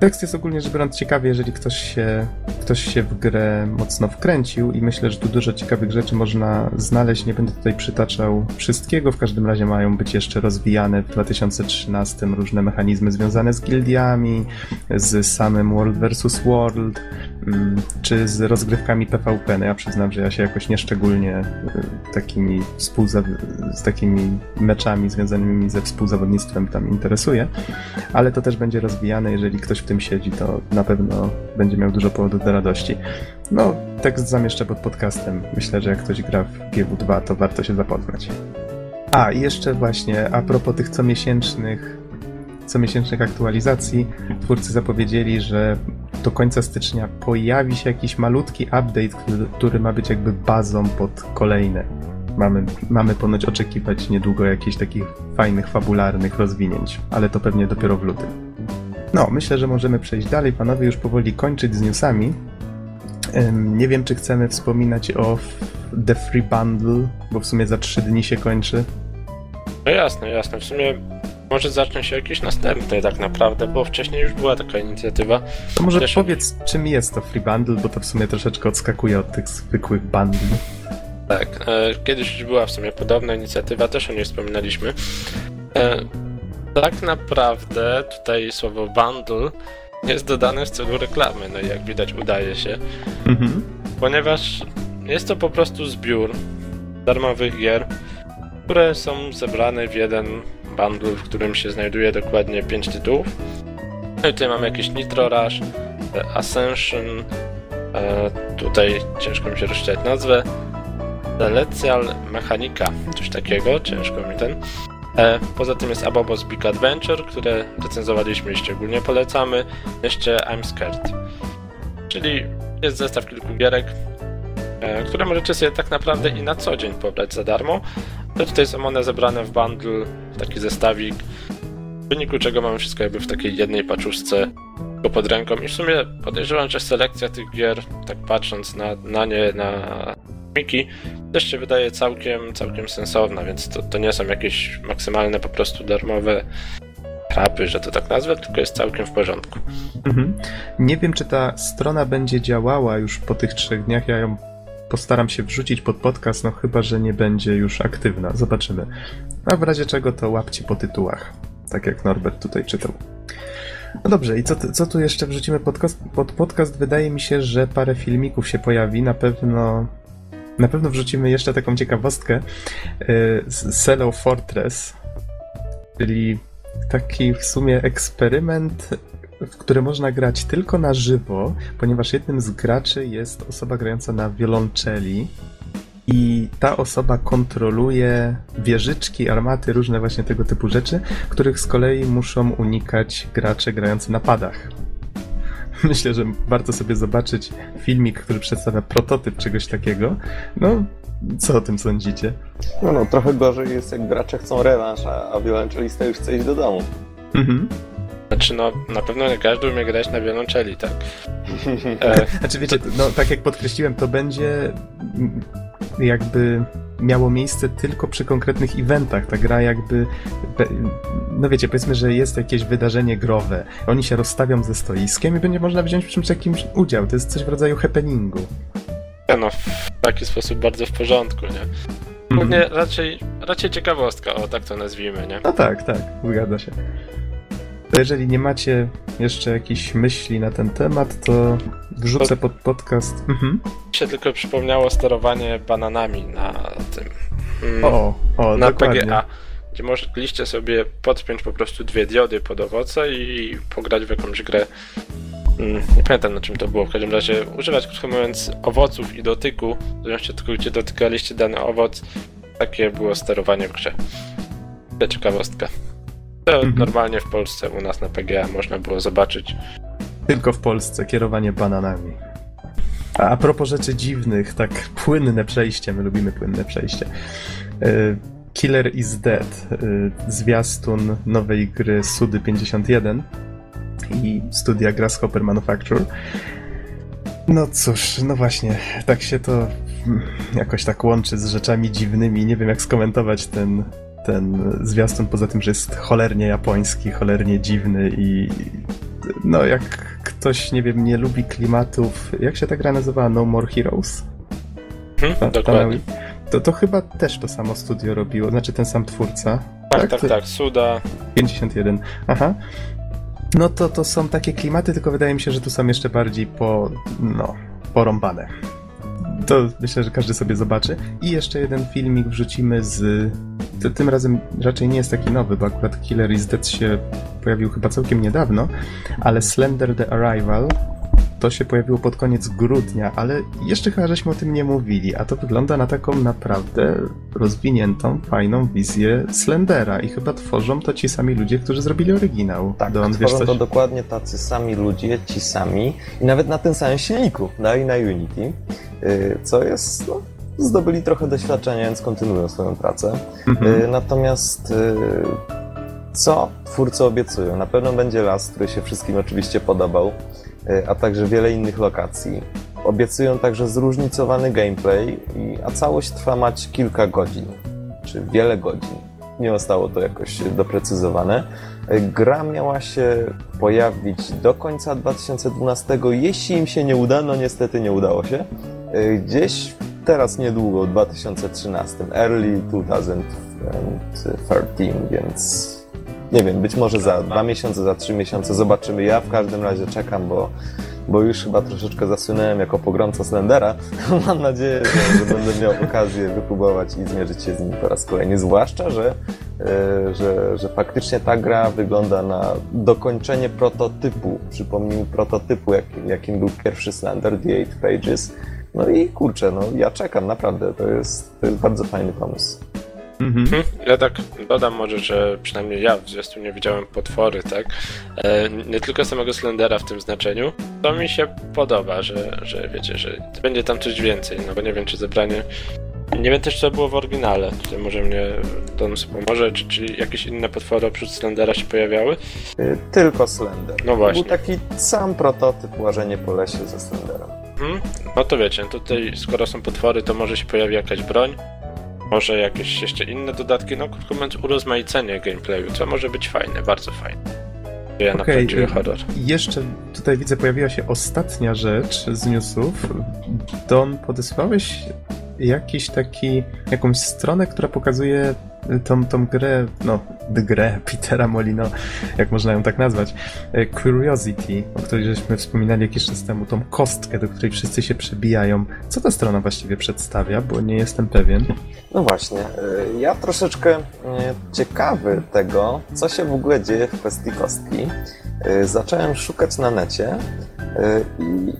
Tekst jest ogólnie rzecz biorąc ciekawy, jeżeli ktoś się, ktoś się w grę mocno wkręcił i myślę, że tu dużo ciekawych rzeczy można znaleźć. Nie będę tutaj przytaczał wszystkiego, w każdym razie mają być jeszcze rozwijane w 2013 różne mechanizmy związane z gildiami, z samym World vs. World, czy z rozgrywkami PvP. No ja przyznam, że ja się jakoś nieszczególnie y, takimi, z takimi meczami związanymi ze współzawodnictwem tam interesuję, ale to też będzie rozwijane. Jeżeli ktoś w tym siedzi, to na pewno będzie miał dużo powodów do radości. No, tekst zamieszczę pod podcastem. Myślę, że jak ktoś gra w GW2, to warto się zapoznać. A, i jeszcze właśnie a propos tych comiesięcznych comiesięcznych aktualizacji, twórcy zapowiedzieli, że do końca stycznia pojawi się jakiś malutki update, który, ma być jakby bazą pod kolejne. Mamy, mamy ponoć oczekiwać niedługo jakichś takich fajnych, fabularnych rozwinięć, ale to pewnie dopiero w lutym. No, myślę, że możemy przejść dalej, panowie, już powoli kończyć z newsami. Nie wiem, czy chcemy wspominać o The Free Bundle, bo w sumie za trzy dni się kończy. No jasne, jasne. W sumie może zacznie się jakiś następny tak naprawdę, bo wcześniej już była taka inicjatywa. To może Też- powiedz, czym jest to Free Bundle, bo to w sumie troszeczkę odskakuje od tych zwykłych bundli. Tak, e, kiedyś już była w sumie podobna inicjatywa, też o niej wspominaliśmy. E, tak naprawdę tutaj słowo bundle jest dodane w celu reklamy, no i jak widać udaje się, Mhm. ponieważ jest to po prostu zbiór darmowych gier, które są zebrane w jeden bundle, w którym się znajduje dokładnie 5 tytułów. No tutaj mamy jakieś Nitro Rush, e, Ascension, e, tutaj ciężko mi się rozczytać nazwę, Celestial Mechanika, coś takiego, ciężko mi ten. E, poza tym jest Abobos Big Adventure, które recenzowaliśmy i szczególnie polecamy. Jeszcze I'm Scared. Czyli jest zestaw kilku gierek, które możecie sobie tak naprawdę i na co dzień pobrać za darmo. To tutaj są one zebrane w bundle, w taki zestawik, w wyniku czego mamy wszystko jakby w takiej jednej paczuszce tylko pod ręką i w sumie podejrzewam, że selekcja tych gier, tak patrząc na, na nie, na Miki, też się wydaje całkiem, całkiem sensowna, więc to, to nie są jakieś maksymalne po prostu darmowe krapy, że to tak nazwę, tylko jest całkiem w porządku. Mhm. Nie wiem, czy ta strona będzie działała już po tych trzech dniach. Ja ją postaram się wrzucić pod podcast, no chyba, że nie będzie już aktywna. Zobaczymy. A w razie czego to łapcie po tytułach. Tak jak Norbert tutaj czytał. No dobrze, i co, co tu jeszcze wrzucimy pod, pod podcast? Wydaje mi się, że parę filmików się pojawi. Na pewno. Na pewno wrzucimy jeszcze taką ciekawostkę. Yy, z Selo Fortress, czyli taki w sumie eksperyment w które można grać tylko na żywo, ponieważ jednym z graczy jest osoba grająca na wiolonczeli. i ta osoba kontroluje wieżyczki, armaty, różne właśnie tego typu rzeczy, których z kolei muszą unikać gracze grający na padach. [LAUGHS] Myślę, że warto sobie zobaczyć filmik, który przedstawia prototyp czegoś takiego. No, co o tym sądzicie? No, no, trochę gorzej jest, jak gracze chcą rewanż, a, a wiolonczelista już chce iść do domu. Mhm. Znaczy, no, na pewno nie każdy umie grać na wiolonczeli, tak? [LAUGHS] E, Znaczy wiecie, no tak jak podkreśliłem, to będzie mm, jakby miało miejsce tylko przy konkretnych eventach. Ta gra jakby, no wiecie, powiedzmy, że jest jakieś wydarzenie growe. Oni się rozstawią ze stoiskiem i będzie można wziąć w czymś takim udział. To jest coś w rodzaju happeningu. no, w taki sposób bardzo w porządku, nie? Głównie raczej, raczej ciekawostka, o tak to nazwijmy, nie? No tak, tak, zgadza się. To jeżeli nie macie jeszcze jakichś myśli na ten temat, to wrzucę pod podcast. Mhm. Mi się tylko przypomniało sterowanie bananami na tym. mm, O, o, na dokładnie. PGA, gdzie mogliście sobie podpiąć po prostu dwie diody pod owoce i pograć w jakąś grę. Mm, Nie pamiętam na czym to było. W każdym razie używać, krótko mówiąc, owoców i dotyku, od tego, gdzie dotykaliście dany owoc. Takie było sterowanie w grze. To ciekawostka. To Mhm. normalnie w Polsce u nas na PGA można było zobaczyć. Tylko w Polsce kierowanie bananami. A, a propos rzeczy dziwnych, tak płynne przejście, my lubimy płynne przejście. Y, Killer is Dead, y, zwiastun nowej gry Sudy 51 i studia Grasshopper Manufacture. No cóż, no właśnie, tak się to mm, jakoś tak łączy z rzeczami dziwnymi. Nie wiem jak skomentować ten, ten zwiastun, poza tym, że jest cholernie japoński, cholernie dziwny i no jak ktoś, nie wiem, nie lubi klimatów, jak się ta gra nazywa? No More Heroes? Hmm? Ta- Dokładnie. To, to chyba też to samo studio robiło, znaczy ten sam twórca. Tak, tak, To- tak. Suda. 51. Aha. No to to są takie klimaty, tylko wydaje mi się, że tu są jeszcze bardziej po, no, porąbane. To myślę, że każdy sobie zobaczy. I jeszcze jeden filmik wrzucimy z... To, tym razem raczej nie jest taki nowy, bo akurat Killer is Dead się pojawił chyba całkiem niedawno, ale Slender the Arrival to się pojawiło pod koniec grudnia, ale jeszcze chyba żeśmy o tym nie mówili, a to wygląda na taką naprawdę rozwiniętą, fajną wizję Slendera i chyba tworzą to ci sami ludzie, którzy zrobili oryginał. Tak, Don, tworzą to dokładnie tacy sami ludzie, ci sami i nawet na tym samym silniku, na, i na Unity, y, co jest, no, zdobyli trochę doświadczenia, więc kontynuują swoją pracę. Mhm. Y, Natomiast y, co twórcy obiecują? Na pewno będzie las, który się wszystkim oczywiście podobał, a także wiele innych lokacji. Obiecują także zróżnicowany gameplay, a całość trwa mać kilka godzin, czy wiele godzin. Nie zostało to jakoś doprecyzowane. Y, Gra miała się pojawić do końca 2012. Jeśli im się nie uda, no niestety nie udało się. Y, Gdzieś teraz niedługo, w 2013, early 2013, więc nie wiem, być może za dwa miesiące, za trzy miesiące zobaczymy. Ja w każdym razie czekam, bo, bo już chyba troszeczkę zasłynąłem jako pogromca Slendera. [LAUGHS] Mam nadzieję, że, że będę miał okazję wypróbować i zmierzyć się z nim po raz kolejny. Zwłaszcza, że, e, że, że faktycznie ta gra wygląda na dokończenie prototypu. Przypomnijmy prototypu, jak, jakim był pierwszy Slender, The Eight Pages. No i kurczę, no ja czekam, naprawdę. To jest, to jest bardzo fajny pomysł. Mhm. Hmm, Ja tak dodam może, że przynajmniej ja w zwiastunie widziałem potwory, tak? E, nie tylko samego Slendera w tym znaczeniu. To mi się podoba, że, że wiecie, że będzie tam coś więcej, no bo nie wiem, czy zebranie... Nie wiem też, co było w oryginale. Tutaj może mnie Don pomoże, czy, czy jakieś inne potwory oprócz Slendera się pojawiały? Y, Tylko Slender. No właśnie. Był taki sam prototyp łażenie po lesie ze Slenderem. Hmm? No to wiecie, tutaj skoro są potwory, to może się pojawi jakaś broń, może jakieś jeszcze inne dodatki, no krótko mówiąc urozmaicenie gameplayu, co może być fajne, bardzo fajne. Ja na Okej, prawdziwy y- horror. Jeszcze tutaj widzę, pojawiła się ostatnia rzecz z newsów. Don, podesłałeś jakiś taki, jakąś stronę, która pokazuje tą, tą grę, no, grę Petera Molino, jak można ją tak nazwać, e, Curiosity, o której żeśmy wspominali jakiś czas temu, tą kostkę, do której wszyscy się przebijają. Co ta strona właściwie przedstawia, bo nie jestem pewien. No właśnie, y, ja troszeczkę y, ciekawy tego, co się w ogóle dzieje w kwestii kostki. Zacząłem szukać na necie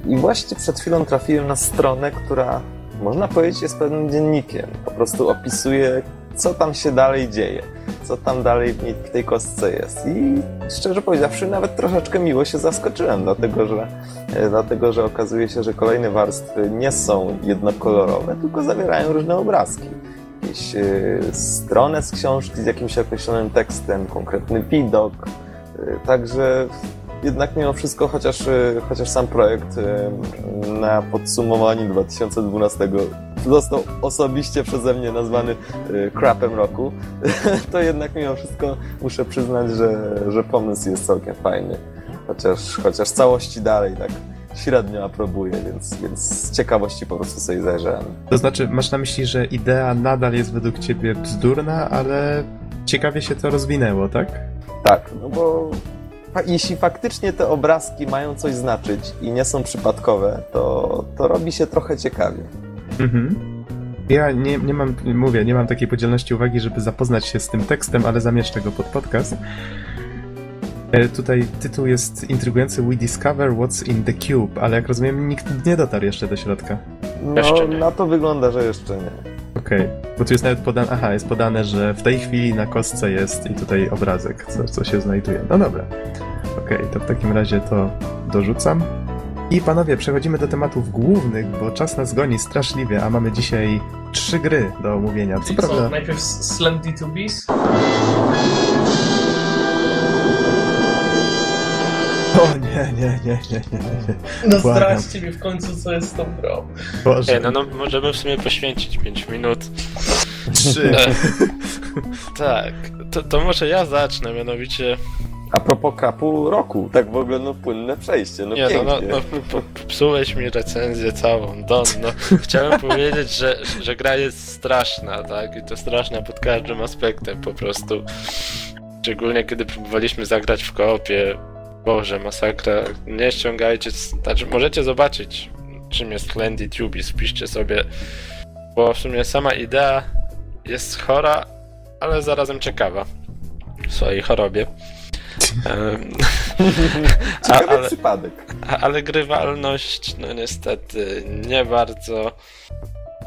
i właśnie przed chwilą trafiłem na stronę, która można powiedzieć, jest pewnym dziennikiem. Po prostu opisuje, co tam się dalej dzieje, co tam dalej w niej- w tej kostce jest. I szczerze powiedziawszy, nawet troszeczkę miło się zaskoczyłem, dlatego że, e, dlatego, że okazuje się, że kolejne warstwy nie są jednokolorowe, tylko zawierają różne obrazki. Jakieś e, stronę z książki z jakimś określonym tekstem, konkretny widok. E, Także jednak mimo wszystko, chociaż, e, chociaż sam projekt e, na podsumowaniu 2012 został osobiście przeze mnie nazwany e, crapem roku, [LAUGHS] to jednak mimo wszystko muszę przyznać, że, że pomysł jest całkiem fajny. Chociaż, chociaż całości dalej tak średnio aprobuję, więc, więc z ciekawości po prostu sobie zajrzałem. To znaczy, masz na myśli, że idea nadal jest według ciebie bzdurna, ale ciekawie się to rozwinęło, tak? Tak, no bo jeśli faktycznie te obrazki mają coś znaczyć i nie są przypadkowe, to, to robi się trochę ciekawie. Mhm. Ja nie, nie mam, mówię, nie mam takiej podzielności uwagi, żeby zapoznać się z tym tekstem, ale zamieszczę go pod podcast. E, tutaj tytuł jest intrygujący We Discover What's in the Cube, ale jak rozumiem nikt nie dotarł jeszcze do środka. No, na to wygląda, że jeszcze nie. Okej, okay. bo tu jest nawet podane, aha, jest podane, że w tej chwili na kostce jest i tutaj obrazek, co, co się znajduje. No dobra. Okej, okay, to w takim razie to dorzucam. I panowie, przechodzimy do tematów głównych, bo czas nas goni straszliwie, a mamy dzisiaj trzy gry do omówienia. Co, co prawda... Najpierw Slam D2Bs? Nie, nie, nie, nie, nie, nie. No zdradźcie mi w końcu, co jest z tą grą. Boże, Nie, no, no możemy w sumie poświęcić 5 minut. trzy. [LAUGHS] Tak, to, to może ja zacznę, mianowicie... A propos krapu roku, tak w ogóle no płynne przejście, no Nie, no, no, pięknie. no po- popsułeś mi recenzję całą, Don, no. Chciałem [LAUGHS] powiedzieć, że, że gra jest straszna, tak? I to straszna pod każdym aspektem po prostu. Szczególnie kiedy próbowaliśmy zagrać w koopie. Boże, masakra. Nie ściągajcie, znaczy możecie zobaczyć czym jest Landy Tubis, wpiszcie sobie, bo w sumie sama idea jest chora, ale zarazem ciekawa w swojej chorobie. [LAUGHS] Ciekawy ale- przypadek. ale grywalność, no niestety, nie bardzo.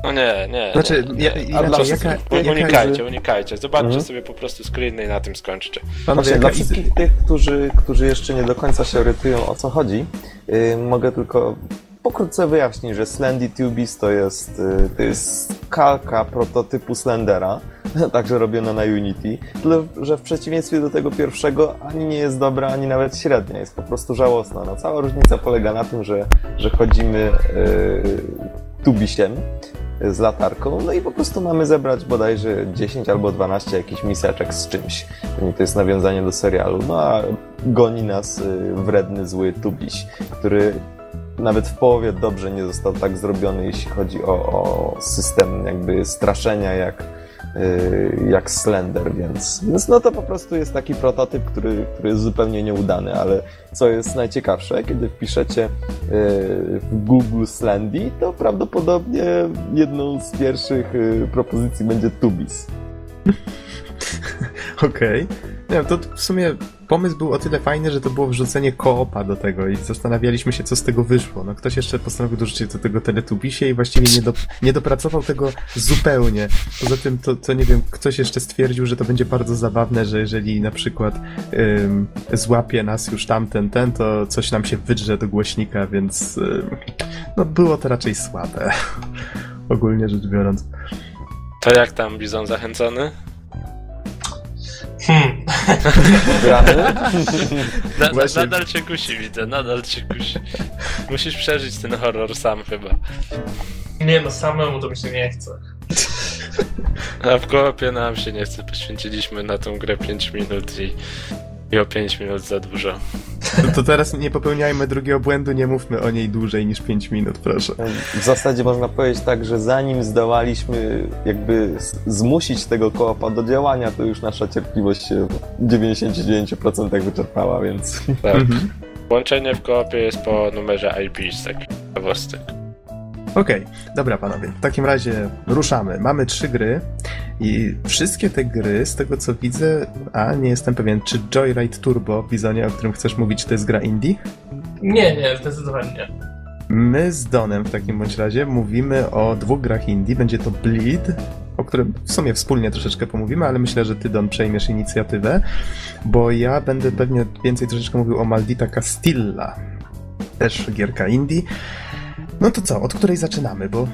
No nie, nie. Znaczy, nie, ja, nie. inaczej, dla jaka, wszystkich jaka, Unikajcie, unikajcie. Zobaczcie Mhm. sobie po prostu screeny i na tym skończcie. panowie, Właśnie dla jaka, wszystkich tych, którzy, którzy jeszcze nie do końca się orientują o co chodzi, yy, mogę tylko pokrótce wyjaśnić, że Slendy Tubies to jest, yy, to jest kalka prototypu Slendera, [LAUGHS] także robiona na Unity, tyle że w przeciwieństwie do tego pierwszego ani nie jest dobra, ani nawet średnia, jest po prostu żałosna. No, cała różnica polega na tym, że, że chodzimy yy, tubisiem, z latarką, no i po prostu mamy zebrać bodajże 10 albo 12 jakichś miseczek z czymś. To jest nawiązanie do serialu. No a goni nas y, wredny, zły Tubiś, który nawet w połowie dobrze nie został tak zrobiony, jeśli chodzi o, o system jakby straszenia jak, jak Slender, więc, więc no to po prostu jest taki prototyp, który, który jest zupełnie nieudany, ale co jest najciekawsze, kiedy wpiszecie y, w Google Slendy, to prawdopodobnie jedną z pierwszych y, propozycji będzie Tubis. [LAUGHS] Okej. Nie wiem, to w sumie pomysł był o tyle fajny, że to było wrzucenie koopa do tego i zastanawialiśmy się, co z tego wyszło. No ktoś jeszcze postanowił dorzucić do tego teletubisie i właściwie nie, do, nie dopracował tego zupełnie. Poza tym, to, to nie wiem, ktoś jeszcze stwierdził, że to będzie bardzo zabawne, że jeżeli na przykład ym, złapie nas już tamten, ten, to coś nam się wydrze do głośnika, więc ym, no było to raczej słabe. [LAUGHS] Ogólnie rzecz biorąc. To jak tam Bizon zachęcony? Hmm. [LAUGHS] Na, nadal cię kusi, widzę, nadal cię kusi. Musisz przeżyć ten horror sam chyba. Nie no, samemu to mi się nie chce. A w koopie nam się nie chce, poświęciliśmy na tą grę 5 minut i, i o 5 minut za dużo. No to teraz nie popełniajmy drugiego błędu, nie mówmy o niej dłużej niż 5 minut, proszę. W zasadzie można powiedzieć tak, że zanim zdołaliśmy jakby zmusić tego koopa do działania, to już nasza cierpliwość się w 99% wyczerpała, więc Tak. Mhm. Łączenie w koopie jest po numerze IP z takich ciekawostek. Okej, dobra panowie. W takim razie ruszamy. Mamy trzy gry i wszystkie te gry, z tego co widzę, a nie jestem pewien, czy Joyride Turbo Bizonie, o którym chcesz mówić, to jest gra indie? Nie, nie, zdecydowanie nie. My z Donem w takim bądź razie mówimy o dwóch grach indie. Będzie to Bleed, o którym w sumie wspólnie troszeczkę pomówimy, ale myślę, że ty, Don, przejmiesz inicjatywę, bo ja będę pewnie więcej troszeczkę mówił o Maldita Castilla. Też gierka indie. No to co, od której zaczynamy, bo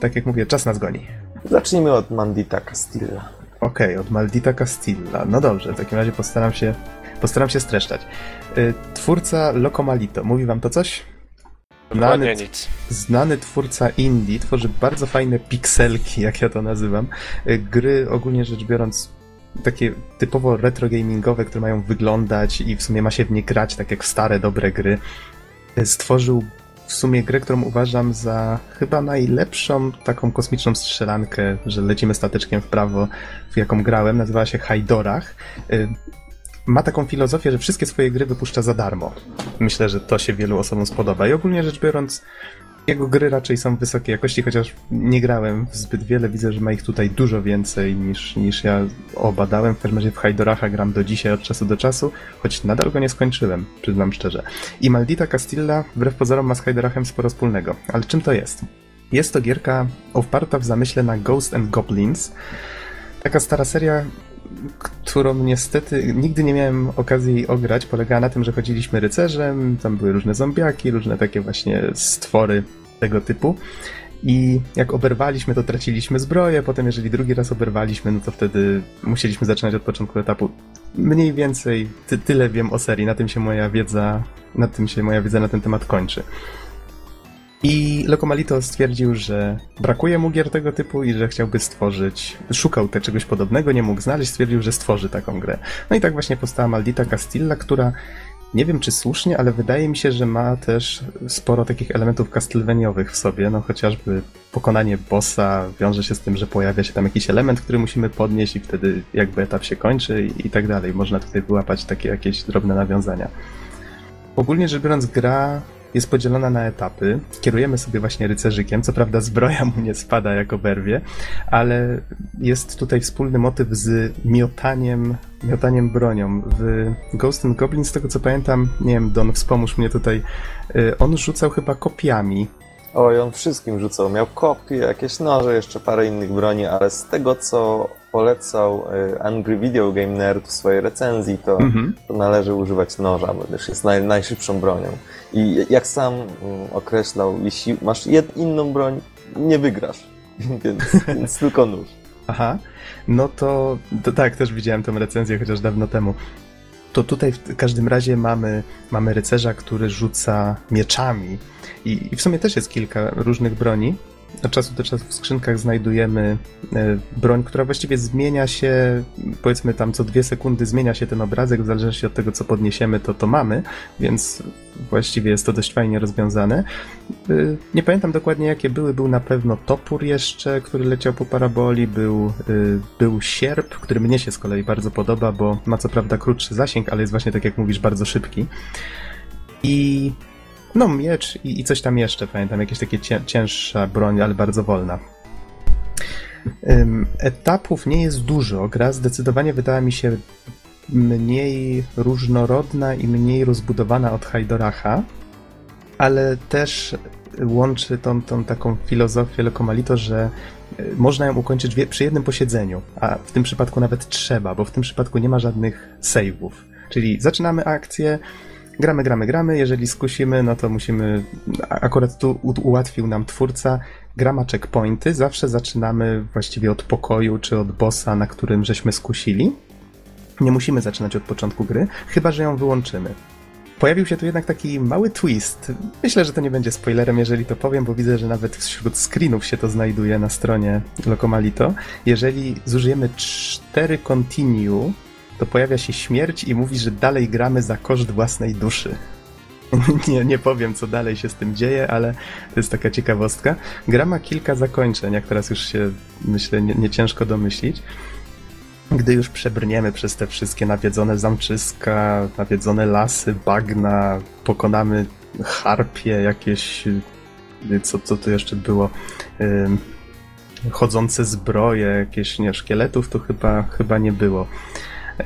tak jak mówię, czas nas goni. Zacznijmy od Mandita Castilla. Okej, od Maldita Castilla. No dobrze, w takim razie postaram się, postaram się streszczać. Y, Twórca Locomalito, mówi wam to coś? Nic. znany twórca indie tworzy bardzo fajne pikselki, jak ja to nazywam. Y, Gry ogólnie rzecz biorąc takie typowo retro gamingowe, które mają wyglądać i w sumie ma się w nie grać, tak jak stare, dobre gry. Y, Stworzył w sumie grę, którą uważam za chyba najlepszą taką kosmiczną strzelankę, że lecimy stateczkiem w prawo, w jaką grałem. Nazywała się Hajdorach. Y, Ma taką filozofię, że wszystkie swoje gry wypuszcza za darmo. Myślę, że to się wielu osobom spodoba. I ogólnie rzecz biorąc, jego gry raczej są wysokiej jakości, chociaż nie grałem zbyt wiele. Widzę, że ma ich tutaj dużo więcej niż, niż ja obadałem. W każdym razie w Hajdoracha gram do dzisiaj od czasu do czasu, choć nadal go nie skończyłem, przyznam szczerze. I Maldita Castilla wbrew pozorom ma z Hajdorachem sporo wspólnego. Ale czym to jest? Jest to gierka oparta w zamyśle na Ghost and Goblins. Taka stara seria, którą niestety nigdy nie miałem okazji ograć, polegała na tym, że chodziliśmy rycerzem, tam były różne zombiaki, różne takie właśnie stwory tego typu. I jak oberwaliśmy, to traciliśmy zbroję, potem jeżeli drugi raz oberwaliśmy, no to wtedy musieliśmy zaczynać od początku etapu. Mniej więcej ty, tyle wiem o serii, na tym się moja wiedza, na tym się moja wiedza na ten temat kończy. I Locomalito stwierdził, że brakuje mu gier tego typu i że chciałby stworzyć. Szukał te czegoś podobnego, nie mógł znaleźć, stwierdził, że stworzy taką grę. No i tak właśnie powstała Maldita Castilla, która nie wiem czy słusznie, ale wydaje mi się, że ma też sporo takich elementów castlevanianych w sobie. No chociażby pokonanie bossa wiąże się z tym, że pojawia się tam jakiś element, który musimy podnieść i wtedy jakby etap się kończy i, i tak dalej. Można tutaj wyłapać takie jakieś drobne nawiązania. Ogólnie rzecz biorąc, gra jest podzielona na etapy. Kierujemy sobie właśnie rycerzykiem. Co prawda zbroja mu nie spada jak oberwie, ale jest tutaj wspólny motyw z miotaniem, miotaniem bronią. W Ghost and Goblin, z tego co pamiętam, nie wiem, Don, wspomóż mnie tutaj, y, on rzucał chyba kopiami. Oj, on wszystkim rzucał. Miał kopie, jakieś noże, jeszcze parę innych broni, ale z tego, co polecał y, Angry Video Game Nerd w swojej recenzji, to, Mhm. to należy używać noża, bo też jest naj, najszybszą bronią. I jak sam mm, określał, jeśli masz jed, inną broń, nie wygrasz. [LAUGHS] więc, więc tylko nóż. Aha, no to, to tak, też widziałem tę recenzję chociaż dawno temu. To tutaj w każdym razie mamy, mamy rycerza, który rzuca mieczami. I, I w sumie też jest kilka różnych broni. Od czasu do czasu w skrzynkach znajdujemy e, broń, która właściwie zmienia się, powiedzmy tam co dwie sekundy zmienia się ten obrazek, w zależności od tego, co podniesiemy, to to mamy, więc właściwie jest to dość fajnie rozwiązane. Y, Nie pamiętam dokładnie jakie były. Był na pewno topór jeszcze, który leciał po paraboli, był, y, był sierp, który mnie się z kolei bardzo podoba, bo ma co prawda krótszy zasięg, ale jest właśnie tak jak mówisz, bardzo szybki. I no miecz i, i coś tam jeszcze, pamiętam, jakieś takie cię, cięższa broń, ale bardzo wolna. Etapów nie jest dużo. Gra zdecydowanie wydała mi się mniej różnorodna i mniej rozbudowana od Hajdoracha, ale też łączy tą, tą taką filozofię Lokomalito, że y, można ją ukończyć przy jednym posiedzeniu, a w tym przypadku nawet trzeba, bo w tym przypadku nie ma żadnych save'ów. Czyli zaczynamy akcję, gramy, gramy, gramy, jeżeli skusimy, no to musimy, akurat tu ułatwił nam twórca, gra ma checkpointy, zawsze zaczynamy właściwie od pokoju czy od bossa, na którym żeśmy skusili. Nie musimy zaczynać od początku gry, chyba że ją wyłączymy. Pojawił się tu jednak taki mały twist. Myślę, że to nie będzie spoilerem, jeżeli to powiem, bo widzę, że nawet wśród screenów się to znajduje na stronie Locomalito. Jeżeli zużyjemy 4 continue, to pojawia się śmierć i mówi, że dalej gramy za koszt własnej duszy. [LAUGHS] nie, nie powiem, co dalej się z tym dzieje, ale to jest taka ciekawostka. Gra ma kilka zakończeń, jak teraz już się, myślę, nie, nie ciężko domyślić. Gdy już przebrniemy przez te wszystkie nawiedzone zamczyska, nawiedzone lasy, bagna, pokonamy harpie, jakieś. y, Co, co tu jeszcze było? Chodzące zbroje, jakieś nie, szkieletów to chyba, chyba nie było.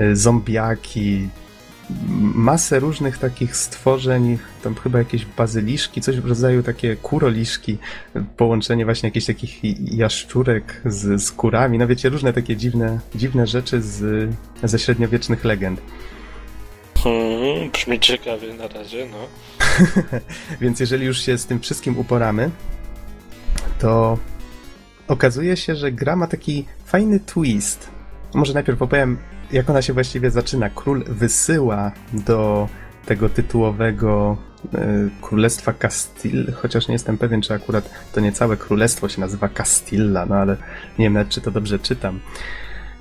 Y, Zombiaki. masę różnych takich stworzeń, tam chyba jakieś bazyliszki, coś w rodzaju takie kuroliszki, połączenie właśnie jakichś takich jaszczurek z, z kurami, no wiecie, różne takie dziwne, dziwne rzeczy z, ze średniowiecznych legend. Hmm, brzmi ciekawie na razie, no. [LAUGHS] Więc jeżeli już się z tym wszystkim uporamy, to okazuje się, że gra ma taki fajny twist. Może najpierw opowiem, jak ona się właściwie zaczyna. Król wysyła do tego tytułowego y, Królestwa Castil, chociaż nie jestem pewien, czy akurat to nie całe królestwo się nazywa Castilla, no ale nie wiem nawet, czy to dobrze czytam.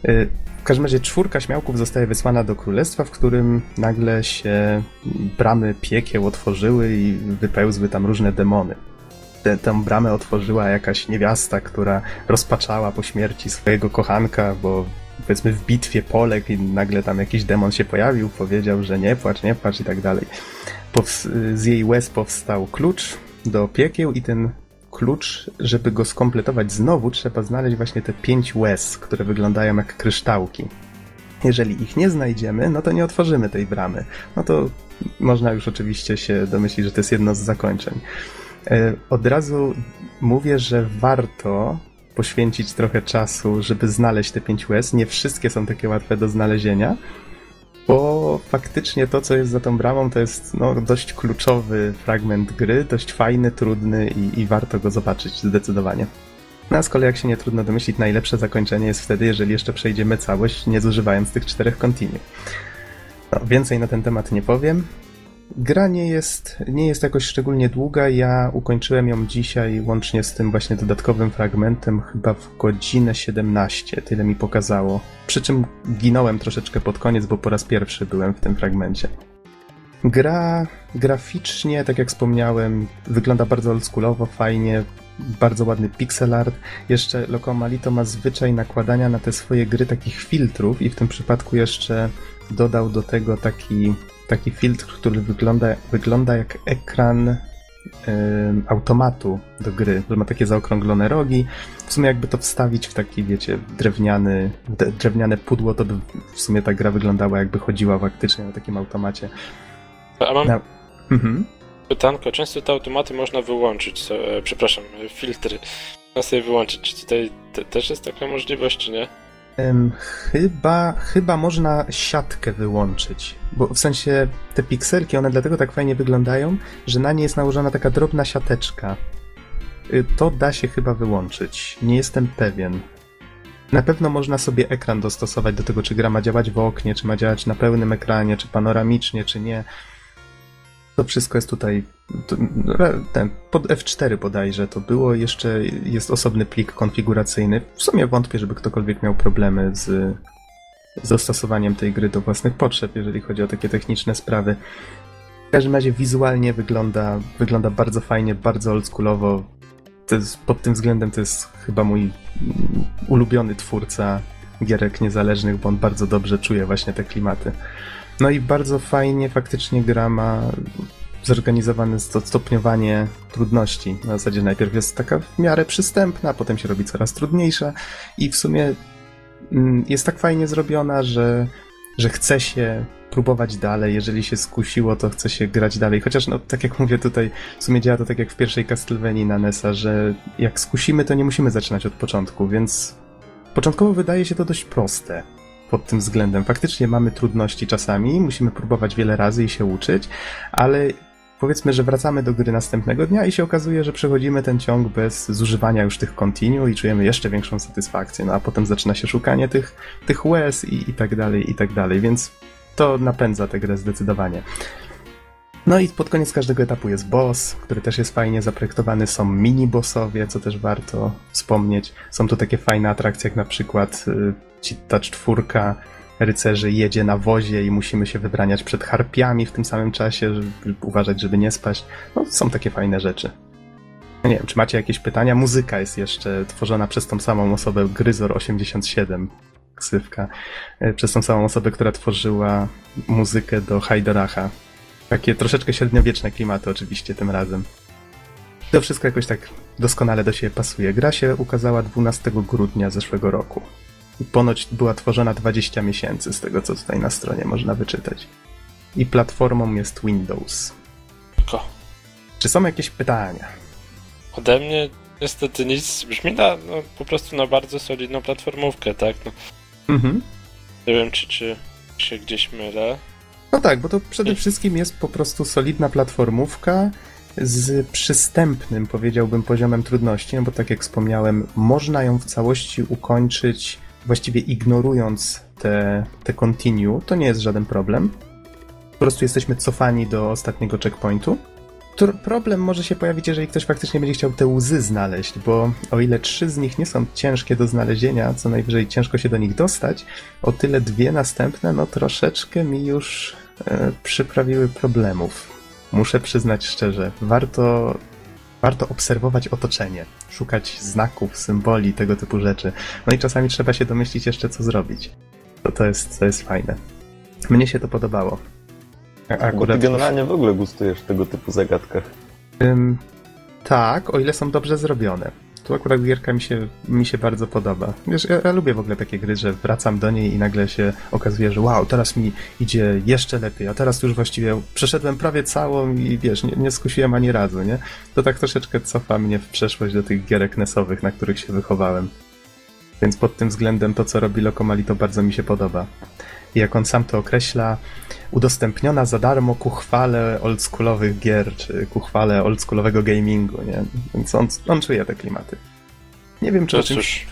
Y, w każdym razie czwórka śmiałków zostaje wysłana do królestwa, w którym nagle się bramy piekieł otworzyły i wypełzły tam różne demony. Tę, tę bramę otworzyła jakaś niewiasta, która rozpaczała po śmierci swojego kochanka, bo powiedzmy w bitwie poległ i nagle tam jakiś demon się pojawił, powiedział, że nie płacz, nie płacz i tak dalej. z jej łez powstał klucz do piekieł i ten klucz, żeby go skompletować znowu, trzeba znaleźć właśnie te pięć łez, które wyglądają jak kryształki. Jeżeli ich nie znajdziemy, no to nie otworzymy tej bramy. No to można już oczywiście się domyślić, że to jest jedno z zakończeń. E, od razu mówię, że warto poświęcić trochę czasu, żeby znaleźć te pięć łez. Nie wszystkie są takie łatwe do znalezienia, bo faktycznie to, co jest za tą bramą, to jest no, dość kluczowy fragment gry, dość fajny, trudny i, i warto go zobaczyć zdecydowanie. No a z kolei, jak się nie trudno domyślić, najlepsze zakończenie jest wtedy, jeżeli jeszcze przejdziemy całość, nie zużywając tych czterech kontinu. No, więcej na ten temat nie powiem. Gra nie jest, nie jest jakoś szczególnie długa. Ja ukończyłem ją dzisiaj łącznie z tym właśnie dodatkowym fragmentem chyba w godzinę 17. Tyle mi pokazało. Przy czym ginąłem troszeczkę pod koniec, bo po raz pierwszy byłem w tym fragmencie. Gra graficznie, tak jak wspomniałem, wygląda bardzo oldschoolowo, fajnie, bardzo ładny pixel art. Jeszcze Locomalito ma zwyczaj nakładania na te swoje gry takich filtrów i w tym przypadku jeszcze dodał do tego taki taki filtr, który wygląda, wygląda jak ekran y, automatu do gry, który ma takie zaokrąglone rogi. W sumie jakby to wstawić w taki, wiecie, drewniany, drewniane pudło, to by w sumie ta gra wyglądała jakby chodziła faktycznie na takim automacie. A mam na... mhm. pytanko, często te automaty można wyłączyć, e, przepraszam, filtry można sobie wyłączyć. Czy tutaj te, też jest taka możliwość, czy nie? Chyba, chyba można siatkę wyłączyć, bo w sensie te pikselki, one dlatego tak fajnie wyglądają, że na nie jest nałożona taka drobna siateczka. Y, to da się chyba wyłączyć. Nie jestem pewien. Na pewno można sobie ekran dostosować do tego, czy gra ma działać w oknie, czy ma działać na pełnym ekranie, czy panoramicznie, czy nie. To wszystko jest tutaj. Ten, pod F4 bodajże to było. Jeszcze jest osobny plik konfiguracyjny. W sumie wątpię, żeby ktokolwiek miał problemy z, z dostosowaniem tej gry do własnych potrzeb, jeżeli chodzi o takie techniczne sprawy. W każdym razie wizualnie wygląda, wygląda bardzo fajnie, bardzo oldschoolowo. Pod tym względem to jest chyba mój ulubiony twórca gierek niezależnych, bo on bardzo dobrze czuje właśnie te klimaty. No i bardzo fajnie faktycznie gra ma zorganizowane stopniowanie trudności. Na zasadzie najpierw jest taka w miarę przystępna, potem się robi coraz trudniejsza i w sumie mm, jest tak fajnie zrobiona, że, że chce się próbować dalej. Jeżeli się skusiło, to chce się grać dalej. Chociaż, no, tak jak mówię tutaj, w sumie działa to tak jak w pierwszej Castlevanii na NESa, że jak skusimy, to nie musimy zaczynać od początku, więc początkowo wydaje się to dość proste pod tym względem. Faktycznie mamy trudności czasami, musimy próbować wiele razy i się uczyć, ale powiedzmy, że wracamy do gry następnego dnia i się okazuje, że przechodzimy ten ciąg bez zużywania już tych continue i czujemy jeszcze większą satysfakcję, no a potem zaczyna się szukanie tych, tych łez i, i tak dalej, i tak dalej, więc to napędza tę grę zdecydowanie. No i pod koniec każdego etapu jest boss, który też jest fajnie zaprojektowany. Są mini-bossowie, co też warto wspomnieć. Są tu takie fajne atrakcje, jak na przykład y, ta czwórka rycerzy jedzie na wozie i musimy się wybraniać przed harpiami w tym samym czasie, żeby uważać, żeby nie spaść. No, są takie fajne rzeczy. Nie wiem, czy macie jakieś pytania? Muzyka jest jeszcze tworzona przez tą samą osobę, Gryzor87, ksywka, y, przez tą samą osobę, która tworzyła muzykę do Hajdaracha, takie troszeczkę średniowieczne klimaty oczywiście tym razem. To wszystko jakoś tak doskonale do siebie pasuje. Gra się ukazała 12 grudnia zeszłego roku. I ponoć była tworzona 20 miesięcy, z tego co tutaj na stronie można wyczytać. i platformą jest Windows. Tylko Czy są jakieś pytania? ode mnie niestety nic. Brzmi na, no, po prostu na bardzo solidną platformówkę, tak? No, Mhm. nie wiem, czy, czy się gdzieś mylę. No tak, bo to przede wszystkim jest po prostu solidna platformówka z przystępnym, powiedziałbym, poziomem trudności, no bo tak jak wspomniałem, można ją w całości ukończyć właściwie ignorując te, te continue, to nie jest żaden problem. Po prostu jesteśmy cofani do ostatniego checkpointu. Problem może się pojawić, jeżeli ktoś faktycznie będzie chciał te łzy znaleźć, bo o ile trzy z nich nie są ciężkie do znalezienia, co najwyżej ciężko się do nich dostać, o tyle dwie następne, no troszeczkę mi już e, przyprawiły problemów. Muszę przyznać szczerze, warto, warto obserwować otoczenie, szukać znaków, symboli, tego typu rzeczy. No i czasami trzeba się domyślić jeszcze, co zrobić. To, to, jest, to jest fajne. Mnie się to podobało. A Bo ty generalnie w ogóle gustujesz w tego typu zagadkach. Tak, o ile są dobrze zrobione. Tu akurat gierka mi się, mi się bardzo podoba. Wiesz, ja, ja lubię w ogóle takie gry, że wracam do niej i nagle się okazuje, że wow, teraz mi idzie jeszcze lepiej, a teraz już właściwie przeszedłem prawie całą i wiesz, nie, nie skusiłem ani razu, nie? To tak troszeczkę cofa mnie w przeszłość do tych gierek nesowych, na których się wychowałem. Więc pod tym względem to, co robi Lokomali, to bardzo mi się podoba. Jak on sam to określa, udostępniona za darmo ku chwale oldschoolowych gier, czy ku chwale oldschoolowego gamingu, nie? Więc on, on czuje te klimaty. Nie wiem, czy o To czymś, cóż,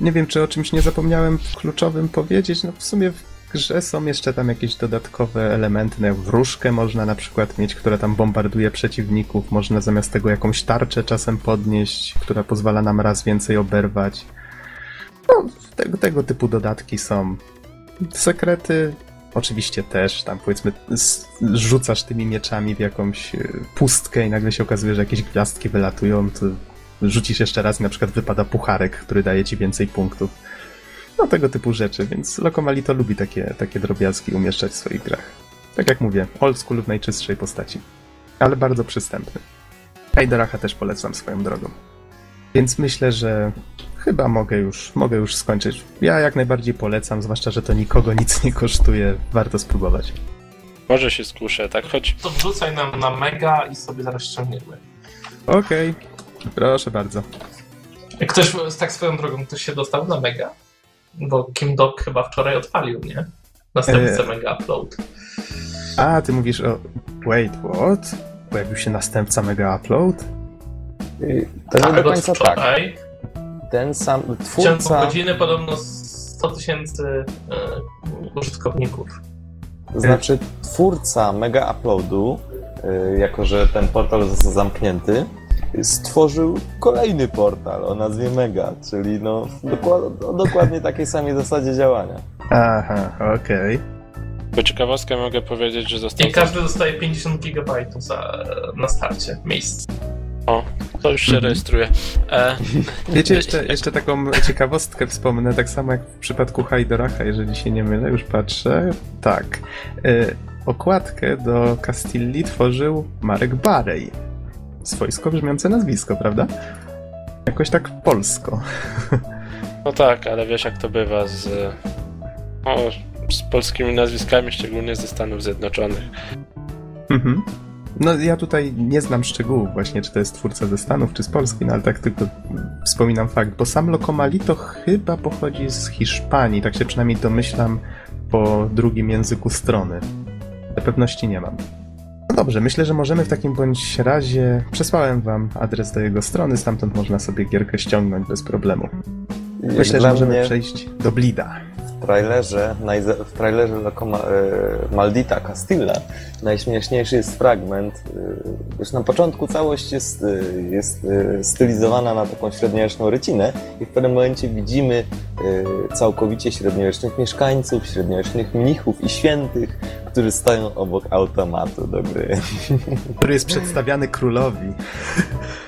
nie wiem, czy o czymś nie zapomniałem kluczowym powiedzieć. No w sumie w grze są jeszcze tam jakieś dodatkowe elementy, no jak wróżkę można na przykład mieć, która tam bombarduje przeciwników, można zamiast tego jakąś tarczę czasem podnieść, która pozwala nam raz więcej oberwać. No, tego, tego typu dodatki są. Sekrety oczywiście też, tam powiedzmy rzucasz tymi mieczami w jakąś e, pustkę i nagle się okazuje, że jakieś gwiazdki wylatują, to rzucisz jeszcze raz i na przykład wypada pucharek, który daje ci więcej punktów. No tego typu rzeczy, więc Lokomali to lubi takie, takie drobiazgi umieszczać w swoich grach. Tak jak mówię, old school w najczystszej postaci. Ale bardzo przystępny. Eideracha też polecam swoją drogą. Więc myślę, że chyba mogę już, mogę już skończyć. Ja jak najbardziej polecam, zwłaszcza, że to nikogo nic nie kosztuje. Warto spróbować. może się skuszę, tak? Choć To wrzucaj nam na mega i sobie zaraz ściągniemy. Okej, proszę bardzo. Ktoś, tak swoją drogą, ktoś się dostał na mega? Bo Kim Dog chyba wczoraj odpalił, nie? Następcę E. mega upload. A, ty mówisz o... Wait, what? Pojawił się następca Mega Upload? Y, To nie do końca tak. Ten sam W ciągu twórca, godziny podobno 100 tysięcy e, użytkowników. to znaczy twórca Mega Uploadu, y, jako że ten portal został zamknięty, stworzył kolejny portal o nazwie Mega, czyli no dokład, o dokładnie takiej samej zasadzie działania. Aha, okej. po ciekawostkę mogę powiedzieć, że został... I każdy dostaje 50 GB za, na starcie miejsc. O, to już się Mhm. rejestruje. E, [LAUGHS] Wiecie, jeszcze, jeszcze taką ciekawostkę wspomnę, tak samo jak w przypadku Haidoracha, jeżeli się nie mylę, już patrzę. Tak. Y, okładkę do Castilli tworzył Marek Barej. Swojsko brzmiące nazwisko, prawda? Jakoś tak polsko. [LAUGHS] no tak, ale wiesz jak to bywa z... O, z polskimi nazwiskami, szczególnie ze Stanów Zjednoczonych. Mhm. No ja tutaj nie znam szczegółów właśnie, czy to jest twórca ze Stanów, czy z Polski, no ale tak tylko wspominam fakt, bo sam Lokomali to chyba pochodzi z Hiszpanii, tak się przynajmniej domyślam po drugim języku strony. Na pewności nie mam. No dobrze, myślę, że możemy w takim bądź razie... Przesłałem wam adres do jego strony, stamtąd można sobie gierkę ściągnąć bez problemu. Myślę, że możemy mnie przejść do Blida. W trailerze, w trailerze Lokoma, e, Maldita Castilla najśmieszniejszy jest fragment, e, już na początku całość jest, e, jest stylizowana na taką średniowieczną rycinę i w pewnym momencie widzimy całkowicie średniowiecznych mieszkańców, średniowiecznych mnichów i świętych, którzy stoją obok automatu do gry. Który jest przedstawiany królowi. [LAUGHS]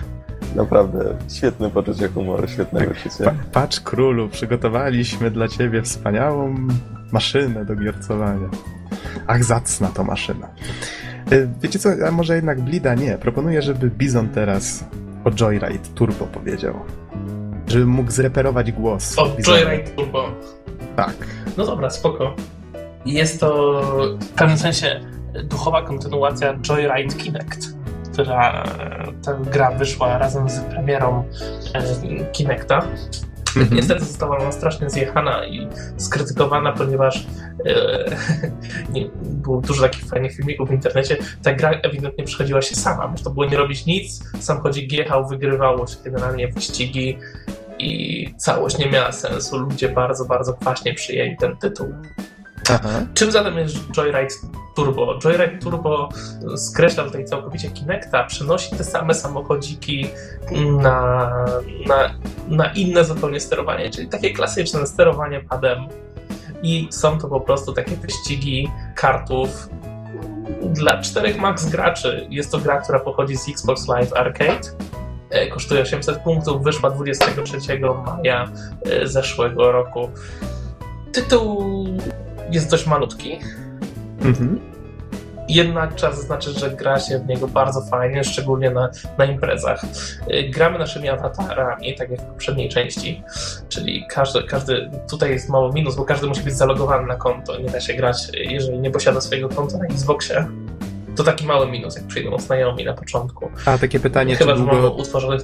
Naprawdę świetne poczucie humoru, świetne Pa, wyczucie. patrz królu, przygotowaliśmy dla ciebie wspaniałą maszynę do giercowania. Ach, zacna to maszyna. Y, Wiecie co, a może jednak Blida nie. Proponuję, żeby Bizon teraz o Joyride Turbo powiedział. Żeby mógł zreperować głos. O, Bizona. Joyride Turbo. Tak. No dobra, spoko. Jest to w pewnym sensie duchowa kontynuacja Joyride Kinect, która ta gra wyszła razem z premierą e, Kinecta. Mhm. Niestety została ona strasznie zjechana i skrytykowana, ponieważ e, [LAUGHS] nie, było dużo takich fajnych filmików w internecie. Ta gra ewidentnie przechodziła się sama. Można było nie robić nic, samochodzik jechał, wygrywało się generalnie wyścigi i całość nie miała sensu. Ludzie bardzo, bardzo kwaśnie przyjęli ten tytuł. Aha. Czym zatem jest Joyride Turbo? Joyride Turbo skreśla tutaj całkowicie Kinecta, przenosi te same samochodziki na, na, na inne zupełnie sterowanie, czyli takie klasyczne sterowanie padem. I są to po prostu takie wyścigi kartów dla czterech max graczy. Jest to gra, która pochodzi z Xbox Live Arcade. E, Kosztuje 800 punktów, wyszła 23 maja e, zeszłego roku. Tytuł jest dość malutki, Mhm. jednak trzeba zaznaczyć, że gra się w niego bardzo fajnie, szczególnie na, na imprezach. Y, Gramy naszymi awatarami, tak jak w poprzedniej części, czyli każdy, każdy, tutaj jest mały minus, bo każdy musi być zalogowany na konto. Nie da się grać, jeżeli nie posiada swojego konta na Xboxie. To taki mały minus, jak przyjdą znajomi na początku. A takie pytanie, czy Chyba, że mamy długo, utworzonych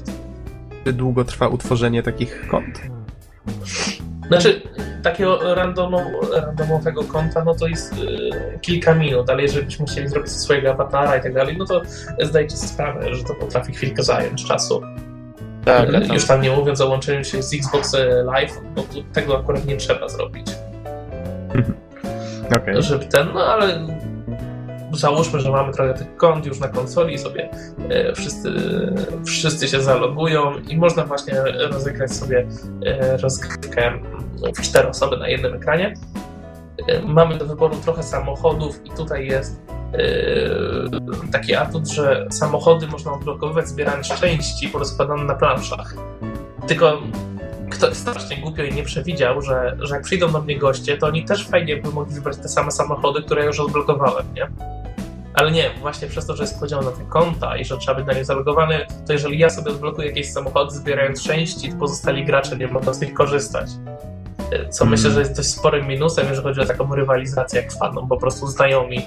czy długo trwa utworzenie takich kont? Znaczy, takiego randomo, randomowego konta, no to jest y, kilka minut, ale jeżeli byśmy chcieli zrobić swojego awatara i tak dalej, no to zdajcie sobie sprawę, że to potrafi chwilkę zająć czasu. Tak, Y, tam, Już tam nie mówiąc o łączeniu się z Xbox Live, no to tego akurat nie trzeba zrobić. Okej. Żeby ten, no ale załóżmy, że mamy trochę tych kont już na konsoli i sobie e, wszyscy, wszyscy się zalogują i można właśnie rozegrać sobie e, rozgrywkę w cztery osoby na jednym ekranie. E, Mamy do wyboru trochę samochodów i tutaj jest taki atut, że samochody można odblokowywać zbierając części porozkładane na planszach. Tylko ktoś strasznie głupio i nie przewidział, że, że jak przyjdą do mnie goście, to oni też fajnie by mogli wybrać te same samochody, które już odblokowałem, nie? Ale nie, właśnie przez to, że jest podział na te konta i że trzeba być na nie zalogowany, to jeżeli ja sobie odblokuję jakieś samochody zbierając części, to pozostali gracze nie mogą z nich korzystać. Co Mm. myślę, że jest dość sporym minusem, jeżeli chodzi o taką rywalizację, jak wpadną po prostu znajomi.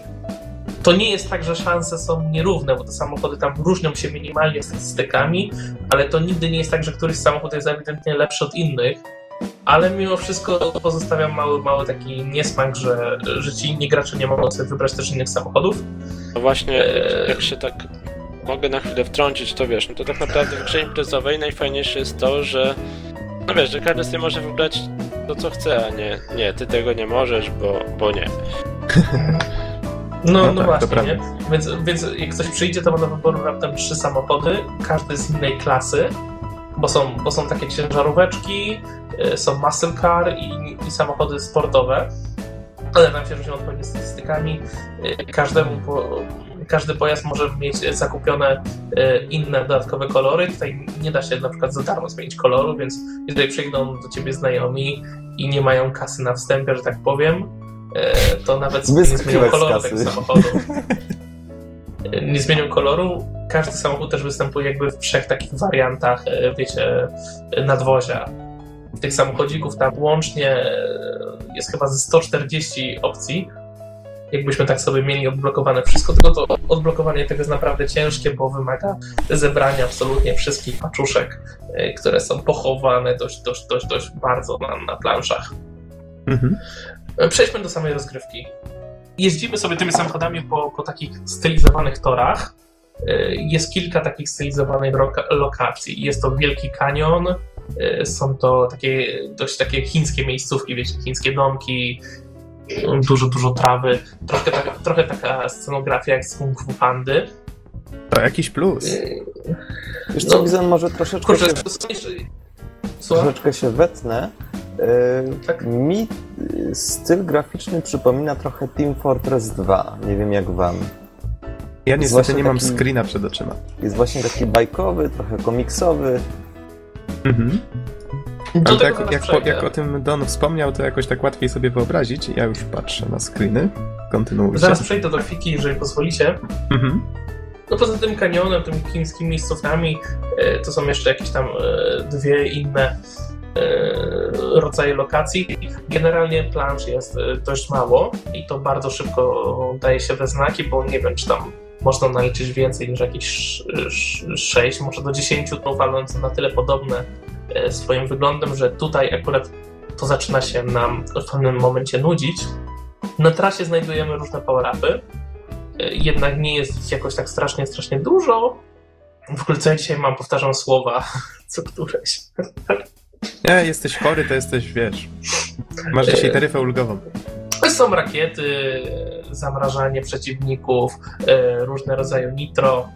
To nie jest tak, że szanse są nierówne, bo te samochody tam różnią się minimalnie statystykami, ale to nigdy nie jest tak, że któryś samochód jest ewidentnie lepszy od innych. Ale mimo wszystko pozostawiam mały, mały taki niesmak, że, że ci inni gracze nie mogą sobie wybrać też innych samochodów. no właśnie, Eee. jak się tak mogę na chwilę wtrącić, to wiesz, no to tak naprawdę w grze imprezowej najfajniejsze jest to, że no wiesz, że każdy sobie może wybrać to, co chce, a nie, nie, ty tego nie możesz, bo, bo nie. [LAUGHS] No, No no, tak, właśnie, nie? Więc, więc jak ktoś przyjdzie, to ma do wyboru raptem trzy samochody, każdy z innej klasy, bo są, bo są takie ciężaróweczki, y, są muscle car i, i samochody sportowe, ale tam się różnią odpowiednio statystykami. Y, Każdemu po, każdy pojazd może mieć zakupione y, inne dodatkowe kolory. Tutaj nie da się na przykład za darmo zmienić koloru, więc jeżeli przyjdą do ciebie znajomi i nie mają kasy na wstępie, że tak powiem, to nawet nie zmienią koloru tego samochodu. Y, Nie zmienią koloru. Każdy samochód też występuje jakby w trzech takich wariantach, y, wiecie, nadwozia. Tych samochodzików tam łącznie jest chyba ze 140 opcji. Jakbyśmy tak sobie mieli odblokowane wszystko, tylko to odblokowanie tego jest naprawdę ciężkie, bo wymaga zebrania absolutnie wszystkich paczuszek, które są pochowane dość, dość, dość, dość bardzo na, na planszach. Mhm. Przejdźmy do samej rozgrywki. Jeździmy sobie tymi samochodami po, po takich stylizowanych torach. Y, Jest kilka takich stylizowanych lokacji. Jest to Wielki Kanion, y, są to takie dość takie chińskie miejscówki, wiecie, chińskie domki, dużo, dużo trawy, trochę, taka, trochę taka scenografia jak z Kung Fu Pandy. To jakiś plus. Wiesz co, No, Bizon, może troszeczkę Kurczę, się. Słucham? troszeczkę się wetnę. Yy, Tak. Mi styl graficzny przypomina trochę Team Fortress 2. Nie wiem jak wam. Ja niestety nie mam taki- screena przed oczyma. Jest właśnie taki bajkowy, trochę komiksowy. Mhm. Ale tak, zaraz jak, po, jak o tym Don wspomniał, to jakoś tak łatwiej sobie wyobrazić. Ja już patrzę na screeny. Kontynuujcie. Zaraz przejdę do grafiki, jeżeli pozwolicie. Mhm. No poza tym kanionem, tymi chińskimi miejscówkami, e, to są jeszcze jakieś tam e, dwie inne rodzaje lokacji. Generalnie plansz jest e, dość mało i to bardzo szybko daje się we znaki, bo nie wiem, czy tam można naliczyć więcej niż jakieś 6, może do 10 trów, ale są na tyle podobne e, swoim wyglądem, że tutaj akurat to zaczyna się nam w pewnym momencie nudzić. Na trasie znajdujemy różne power-upy, e, jednak nie jest ich jakoś tak strasznie, strasznie dużo. W ogóle co ja dzisiaj mam, powtarzam słowa [LAUGHS] co któreś. Nie, jesteś chory, to jesteś, wiesz, masz dzisiaj taryfę ulgową. Są rakiety, zamrażanie przeciwników, e, różne rodzaje nitro.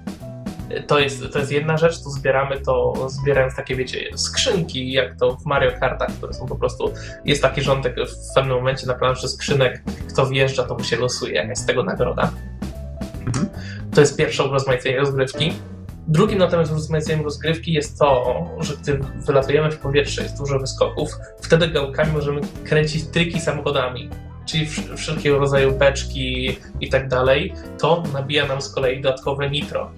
To jest, to jest jedna rzecz, tu zbieramy to, zbierając takie, wiecie, skrzynki, jak to w Mario Kartach, które są po prostu, jest taki rządek w pewnym momencie na planszy skrzynek, kto wjeżdża, to mu się losuje, jakaś z tego nagroda. Mhm. To jest pierwsze urozmaicenie rozgrywki. Drugim natomiast urozmaiceniem rozgrywki jest to, że gdy wylatujemy w powietrze, jest dużo wyskoków, wtedy gałkami możemy kręcić triki samochodami czyli wszelkiego rodzaju beczki i tak dalej, to nabija nam z kolei dodatkowe nitro.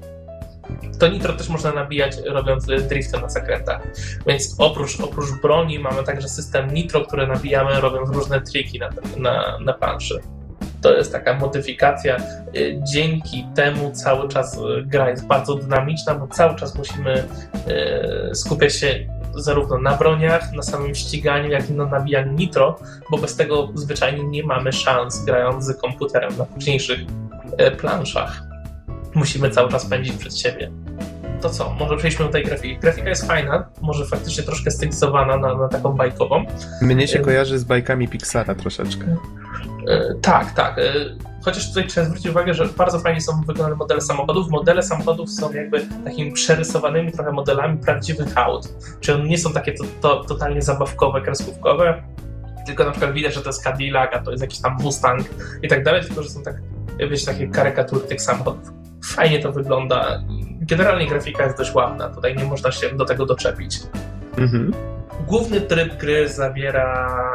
To nitro też można nabijać robiąc drifty na zakrętach. Więc oprócz, oprócz broni mamy także system nitro, które nabijamy robiąc różne triki na, na, na planszy. To jest taka modyfikacja. Y, dzięki temu cały czas y, gra jest bardzo dynamiczna, bo cały czas musimy y, skupiać się zarówno na broniach, na samym ściganiu, jak i na nabijaniu nitro, bo bez tego zwyczajnie nie mamy szans grając z komputerem na późniejszych planszach. Musimy cały czas pędzić przed siebie. To co, może przejdźmy do tej grafiki. Grafika jest fajna, może faktycznie troszkę stylizowana na, na taką bajkową. Mnie się kojarzy z bajkami Pixara troszeczkę. E, tak, tak. E, chociaż tutaj trzeba zwrócić uwagę, że bardzo fajnie są wykonane modele samochodów. Modele samochodów są jakby takimi przerysowanymi trochę modelami prawdziwych aut. Czyli one nie są takie to, to, totalnie zabawkowe, kreskówkowe, tylko na przykład widać, że to jest Cadillac, a to jest jakiś tam Mustang i tak dalej, tylko że są tak, wiecie, takie karykatury tych samochodów. Fajnie to wygląda. Generalnie grafika jest dość ładna, tutaj nie można się do tego doczepić. Mhm. Główny tryb gry zawiera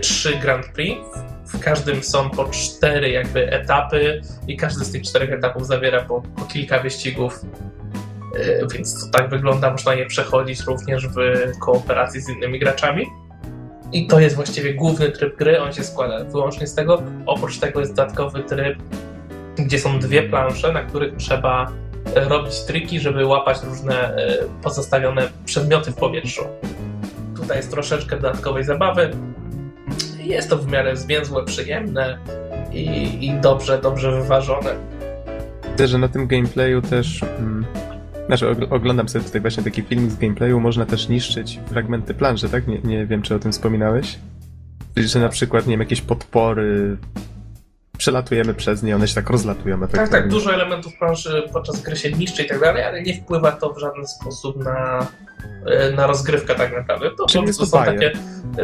trzy Grand Prix, w każdym są po cztery jakby etapy i każdy z tych czterech etapów zawiera po, po kilka wyścigów. E, więc to tak wygląda, można je przechodzić również w kooperacji z innymi graczami. I to jest właściwie główny tryb gry, on się składa wyłącznie z tego. Oprócz tego jest dodatkowy tryb, gdzie są dwie plansze, na których trzeba robić triki, żeby łapać różne e, pozostawione przedmioty w powietrzu. Tutaj jest troszeczkę dodatkowej zabawy, jest to w miarę zwięzłe, przyjemne i, i dobrze, dobrze wyważone. Myślę, że na tym gameplayu też. Mm, znaczy, oglądam sobie tutaj właśnie taki film z gameplayu. Można też niszczyć fragmenty planży, tak? Nie, nie wiem, czy o tym wspominałeś. Czyli, że na przykład, nie wiem, jakieś podpory przelatujemy przez nie, one się tak rozlatują Tak, tak, dużo elementów planszy podczas gry się niszczy i tak dalej, ale nie wpływa to w żaden sposób na, e, na rozgrywkę tak naprawdę. To, to, to, są takie,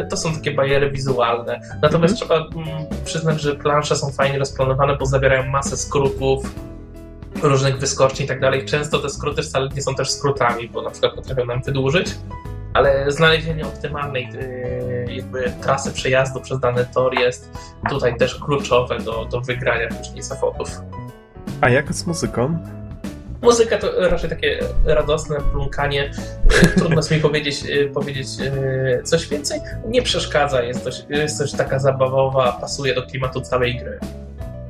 to są takie bariery wizualne. Natomiast mhm. trzeba mm, przyznać, że plansze są fajnie rozplanowane, bo zawierają masę skrótów, różnych wyskoczni i tak dalej. Często te skróty wcale nie są też skrótami, bo na przykład potrafią nam wydłużyć, ale znalezienie optymalnej y, jakby trasy przejazdu przez dany tor jest tutaj też kluczowe do, do wygrania później zawodów. A jak z muzyką? Muzyka to raczej takie radosne plunkanie. Trudno jest [LAUGHS] mi powiedzieć, y, powiedzieć y, coś więcej. Nie przeszkadza, jest coś, jest coś taka zabawowa, pasuje do klimatu całej gry.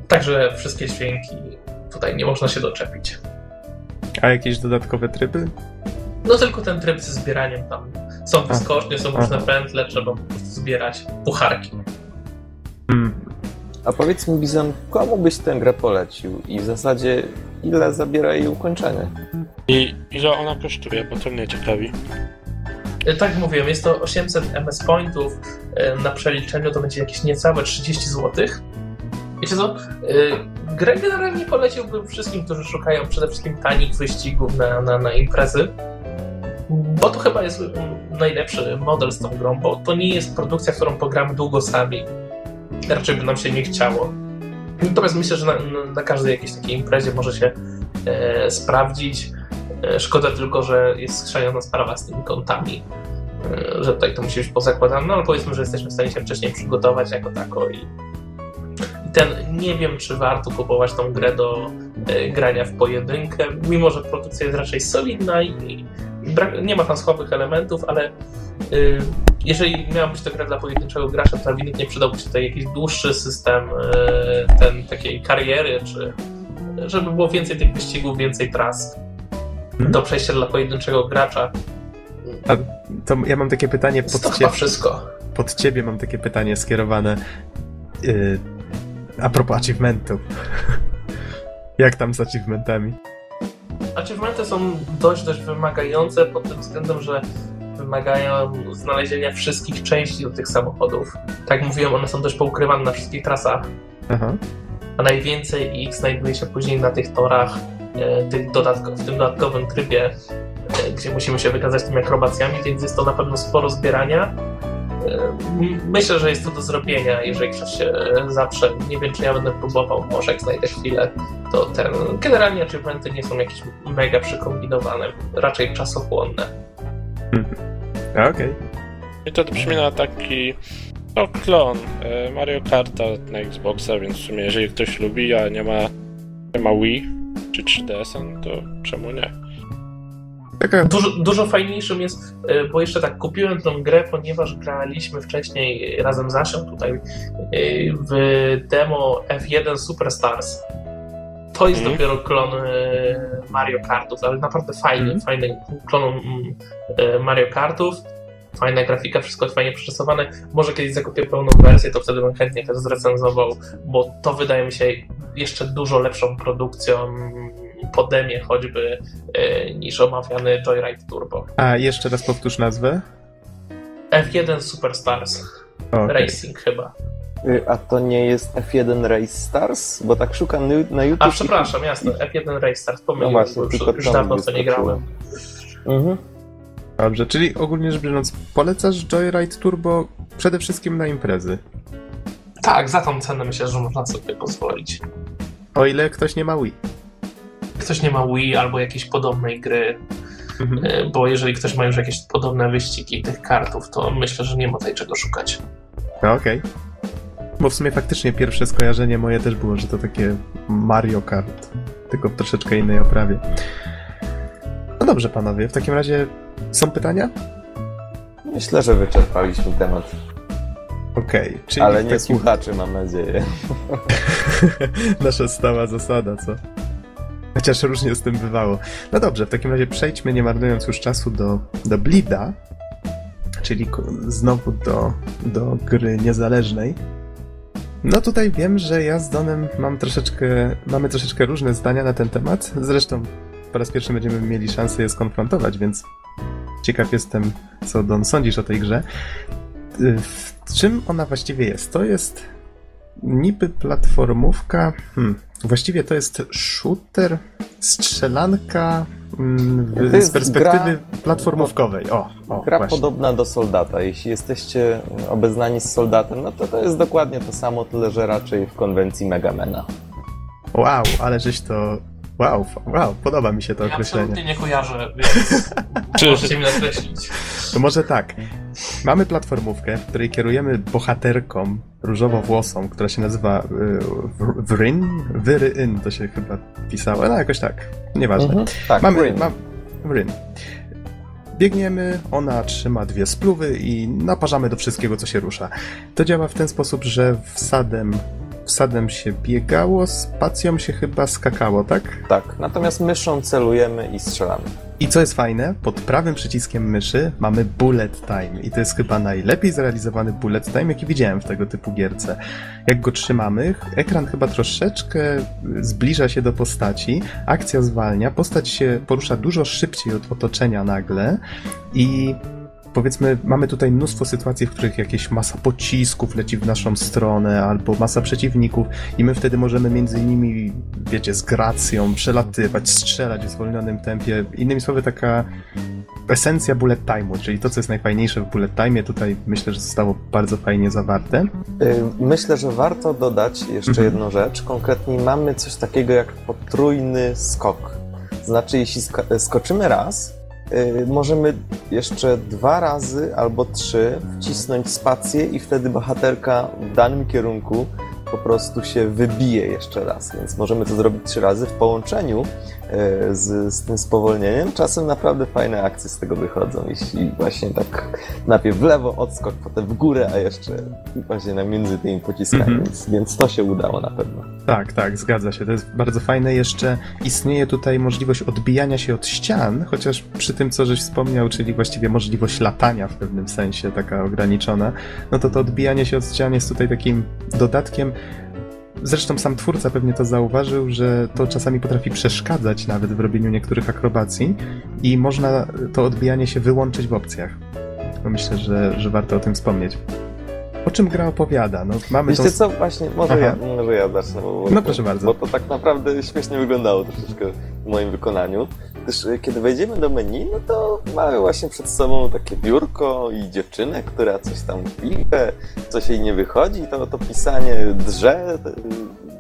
Także wszystkie dźwięki tutaj nie można się doczepić. A jakieś dodatkowe tryby? No tylko ten tryb ze zbieraniem tam. Są wyskocznie, są różne pętle, trzeba po prostu zbierać pucharki. Hmm. A powiedz mi, Bizon, komu byś tę grę polecił i w zasadzie ile zabiera jej ukończenie? I ile ona kosztuje, bo to mnie ciekawi. E, tak jak mówiłem, jest to 800 MS Pointów. E, na przeliczeniu to będzie jakieś niecałe 30 zł. Wiecie co? E, grę generalnie poleciłbym wszystkim, którzy szukają przede wszystkim tanich wyścigów na, na, na imprezy. Bo to chyba jest najlepszy model z tą grą, bo to nie jest produkcja, którą pogramy długo sami. Raczej by nam się nie chciało. Natomiast myślę, że na, na każdej jakiejś takiej imprezie może się e, sprawdzić. E, szkoda tylko, że jest skrzaniona sprawa z tymi kontami, e, że tutaj to musi być pozakładane, no ale powiedzmy, że jesteśmy w stanie się wcześniej przygotować jako tako i ten, nie wiem, czy warto kupować tą grę do e, grania w pojedynkę, mimo że produkcja jest raczej solidna i, i brak, nie ma tam słabych elementów, ale y, jeżeli miała być to gra dla pojedynczego gracza, to ewidentnie przydałby się tutaj jakiś dłuższy system y, ten, takiej kariery, czy żeby było więcej tych wyścigów, więcej tras Mhm. do przejścia dla pojedynczego gracza. To ja mam takie pytanie To pod, chyba cie, wszystko. pod ciebie, mam takie pytanie skierowane yy, a propos achievementów. [LAUGHS] Jak tam z achievementami? Achievementy są dość, dość wymagające pod tym względem, że wymagają znalezienia wszystkich części do tych samochodów. Tak jak mówiłem, one są dość poukrywane na wszystkich trasach, Aha. a najwięcej ich znajduje się później na tych torach, e, tych w tym dodatkowym trybie, e, gdzie musimy się wykazać tymi akrobacjami, więc jest to na pewno sporo zbierania. Myślę, że jest to do zrobienia, jeżeli ktoś się e, zaprze. Nie wiem, czy ja będę próbował, może jak znajdę chwilę, to ten... Generalnie achievementy nie są jakieś mega przykombinowane, raczej czasochłonne. A, Okej. I to przypomina taki no, klon e, Mario Karta na Xboxa, więc w sumie jeżeli ktoś lubi, a nie ma, nie ma Wii czy 3DS, no to czemu nie? Taka Dużo, dużo fajniejszym jest, y, bo jeszcze tak kupiłem tę grę, ponieważ graliśmy wcześniej razem z Asią tutaj y, w demo F1 Superstars. To jest Mhm. dopiero klon y, Mario Kartów, ale naprawdę fajny, Mhm. fajny klon mm, Mario Kartów. Fajna grafika, wszystko jest fajnie przerysowane. Może kiedyś zakupię pełną wersję, to wtedy bym chętnie też zrecenzował, bo to wydaje mi się jeszcze dużo lepszą produkcją po demie choćby e, niż omawiany Joyride Turbo. A jeszcze raz powtórz nazwę. F1 Superstars O, okej. Racing chyba. Y, A to nie jest F1 Race Stars? Bo tak szukam na- YouTube. A i- przepraszam, jasne, F1 Race Stars, No pomyliłem, właśnie, bo już, tylko już to dawno to nie grałem. Mhm. Dobrze, czyli ogólnie rzecz biorąc, polecasz Joyride Turbo przede wszystkim na imprezy. Tak, za tą cenę myślę, że można sobie pozwolić. O ile ktoś nie ma Wii. Ktoś nie ma Wii albo jakiejś podobnej gry, Mhm. e, bo jeżeli ktoś ma już jakieś podobne wyścigi tych kartów, to myślę, że nie ma tutaj czego szukać. No, Okej. Bo w sumie faktycznie pierwsze skojarzenie moje też było, że to takie Mario Kart, tylko w troszeczkę innej oprawie. No dobrze, panowie, w takim razie są pytania? Myślę, że wyczerpaliśmy temat. Okej, czyli Ale nie takim... słuchaczy, mam nadzieję. [LAUGHS] Nasza stała zasada, co? Chociaż różnie z tym bywało. No dobrze, w takim razie przejdźmy, nie marnując już czasu, do, do Blida, czyli znowu do, do gry niezależnej. No tutaj wiem, że ja z Donem mam troszeczkę, mamy troszeczkę różne zdania na ten temat. Zresztą po raz pierwszy będziemy mieli szansę je skonfrontować, więc ciekaw jestem, co Don sądzisz o tej grze. Y, W czym ona właściwie jest? To jest niby platformówka. Hmm. Właściwie to jest shooter, strzelanka mm, w, z perspektywy gra- platformówkowej. O, o Gra właśnie. podobna do Soldata. Jeśli jesteście obeznani z Soldatem, no to to jest dokładnie to samo, tyle że raczej w konwencji Megamena. Wow, ale żeś to. Wow, wow, podoba mi się to Ja określenie. absolutnie nie kojarzę, więc [LAUGHS] możecie mi nakreślić. To może tak. Mamy platformówkę, w której kierujemy bohaterką różowo-włosą, która się nazywa y, Vryn? Wyryn to się chyba pisało. No jakoś tak. Nieważne. Mhm. Tak, Mamy, Rin. mam, Ryn. Biegniemy, ona trzyma dwie spluwy i naparzamy do wszystkiego, co się rusza. To działa w ten sposób, że wsadem, wsadem się biegało, spacją się chyba skakało, tak? Tak, natomiast myszą celujemy i strzelamy. I co jest fajne, pod prawym przyciskiem myszy mamy bullet time i to jest chyba najlepiej zrealizowany bullet time, jaki widziałem w tego typu gierce. Jak go trzymamy, ekran chyba troszeczkę zbliża się do postaci, akcja zwalnia, postać się porusza dużo szybciej od otoczenia nagle i powiedzmy, mamy tutaj mnóstwo sytuacji, w których jakieś masa pocisków leci w naszą stronę, albo masa przeciwników, i my wtedy możemy między nimi, wiecie, z gracją przelatywać, strzelać w zwolnionym tempie. Innymi słowy, taka esencja bullet time'u, czyli to, co jest najfajniejsze w bullet time'ie, tutaj myślę, że zostało bardzo fajnie zawarte. Y, Myślę, że warto dodać jeszcze Mhm. jedną rzecz. Konkretnie mamy coś takiego jak potrójny skok. Znaczy, jeśli sko- skoczymy raz, możemy jeszcze dwa razy albo trzy wcisnąć spację i wtedy bohaterka w danym kierunku po prostu się wybije jeszcze raz, więc możemy to zrobić trzy razy w połączeniu e, z, z tym spowolnieniem. Czasem naprawdę fajne akcje z tego wychodzą, jeśli właśnie tak najpierw w lewo odskok, potem w górę, a jeszcze właśnie na między tymi pociskami, Mhm. więc, więc to się udało na pewno. Tak, tak, zgadza się. To jest bardzo fajne. Jeszcze istnieje tutaj możliwość odbijania się od ścian, chociaż przy tym, co żeś wspomniał, czyli właściwie możliwość latania w pewnym sensie, taka ograniczona, no to to odbijanie się od ścian jest tutaj takim dodatkiem. Zresztą sam twórca pewnie to zauważył, że to czasami potrafi przeszkadzać nawet w robieniu niektórych akrobacji i można to odbijanie się wyłączyć w opcjach. Myślę, że, że warto o tym wspomnieć. O czym gra opowiada? No, mamy tą... Wiecie co, właśnie, może Aha. ja, może ja zacznę, bo, No proszę bardzo. bo to tak naprawdę śmiesznie wyglądało troszeczkę w moim wykonaniu. Gdyż e, kiedy wejdziemy do menu, no to mamy właśnie przed sobą takie biurko i dziewczynę, która coś tam pisze, coś jej nie wychodzi, to, to pisanie drze, e,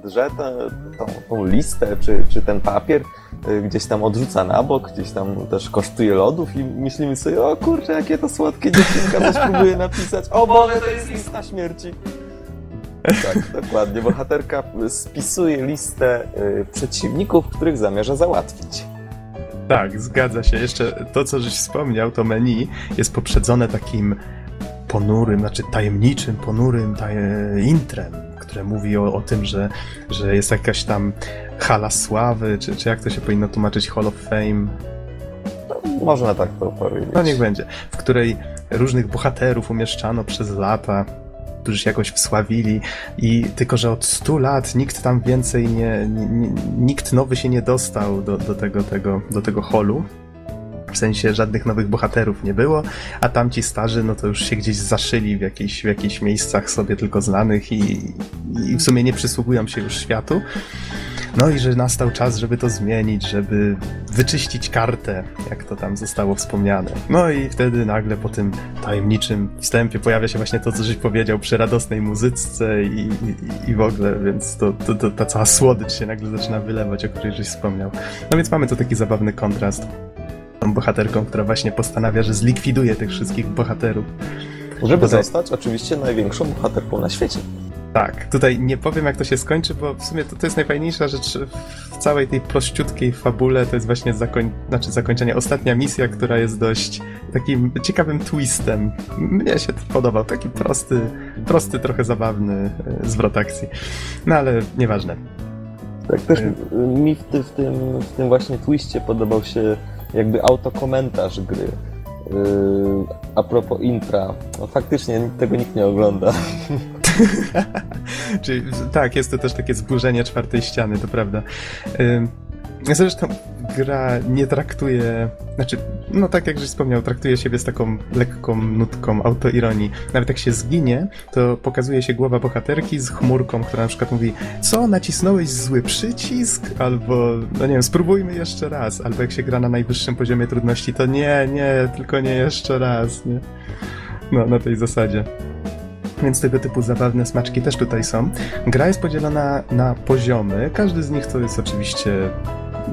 drze tę, tą, tą listę czy, czy ten papier, e, gdzieś tam odrzuca na bok, gdzieś tam też kosztuje lodów i myślimy sobie, o kurczę, jakie to słodkie dziewczynka coś próbuje napisać. O Boże, to jest lista śmierci. Tak, dokładnie. Bohaterka spisuje listę y, przeciwników, których zamierza załatwić. Tak, zgadza się. Jeszcze to, co żeś wspomniał, to menu jest poprzedzone takim ponurym, znaczy tajemniczym, ponurym taj- intrem, które mówi o, o tym, że, że jest jakaś tam hala sławy, czy, czy jak to się powinno tłumaczyć, Hall of Fame, Można tak to powiedzieć. no niech będzie, w której różnych bohaterów umieszczano przez lata, którzy się jakoś wsławili i tylko, że od 100 lat nikt tam więcej nie, nie, nikt nowy się nie dostał do, do tego, tego, do tego holu. W sensie żadnych nowych bohaterów nie było, a tamci starzy, no to już się gdzieś zaszyli w jakichś, w jakichś miejscach sobie tylko znanych i, i w sumie nie przysługują się już światu. No i że nastał czas, żeby to zmienić, żeby wyczyścić kartę, jak to tam zostało wspomniane. No i wtedy nagle po tym tajemniczym wstępie pojawia się właśnie to, co żeś powiedział przy radosnej muzyce i, i, i w ogóle, więc to, to, to, ta cała słodycz się nagle zaczyna wylewać, o której żeś wspomniał. No więc mamy tu taki zabawny kontrast. Tą bohaterką, która właśnie postanawia, że zlikwiduje tych wszystkich bohaterów. Żeby zostać oczywiście największą bohaterką na świecie. Tak, tutaj nie powiem jak to się skończy, bo w sumie to, to jest najfajniejsza rzecz w całej tej prościutkiej fabule, to jest właśnie zakoń... znaczy zakończenie, ostatnia misja, która jest dość takim ciekawym twistem. Mnie się to podobał, taki prosty, prosty, trochę zabawny e, zwrot akcji. No ale nieważne. Tak też Y. mi w, ty, w, tym, w tym właśnie twiście podobał się jakby autokomentarz gry. Yy, a propos intra, no faktycznie tego nikt nie ogląda. [LAUGHS] Czyli tak, jest to też takie zburzenie czwartej ściany, to prawda. Ym, Zresztą gra nie traktuje, znaczy, no tak jak żeś wspomniał, traktuje siebie z taką lekką nutką autoironii. Nawet jak się zginie, to pokazuje się głowa bohaterki z chmurką, która na przykład mówi co, nacisnąłeś zły przycisk? Albo, no nie wiem, spróbujmy jeszcze raz. Albo jak się gra na najwyższym poziomie trudności, to nie, nie, tylko nie jeszcze raz, nie? No, na tej zasadzie. Więc tego typu zabawne smaczki też tutaj są. Gra jest podzielona na poziomy. Każdy z nich to jest oczywiście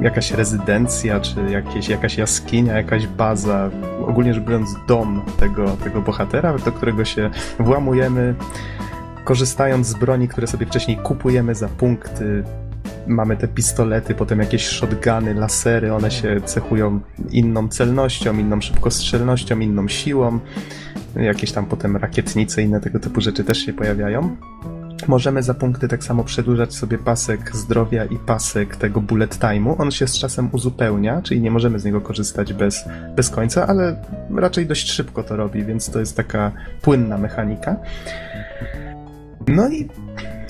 jakaś rezydencja, czy jakieś, jakaś jaskinia, jakaś baza, ogólnie rzecz biorąc dom tego, tego bohatera, do którego się włamujemy, korzystając z broni, które sobie wcześniej kupujemy za punkty. Mamy te pistolety, potem jakieś shotguny, lasery, one się cechują inną celnością, inną szybkostrzelnością, inną siłą. Jakieś tam potem rakietnice inne tego typu rzeczy też się pojawiają. Możemy za punkty tak samo przedłużać sobie pasek zdrowia i pasek tego bullet time'u. On się z czasem uzupełnia, czyli nie możemy z niego korzystać bez, bez końca, ale raczej dość szybko to robi, więc to jest taka płynna mechanika. No i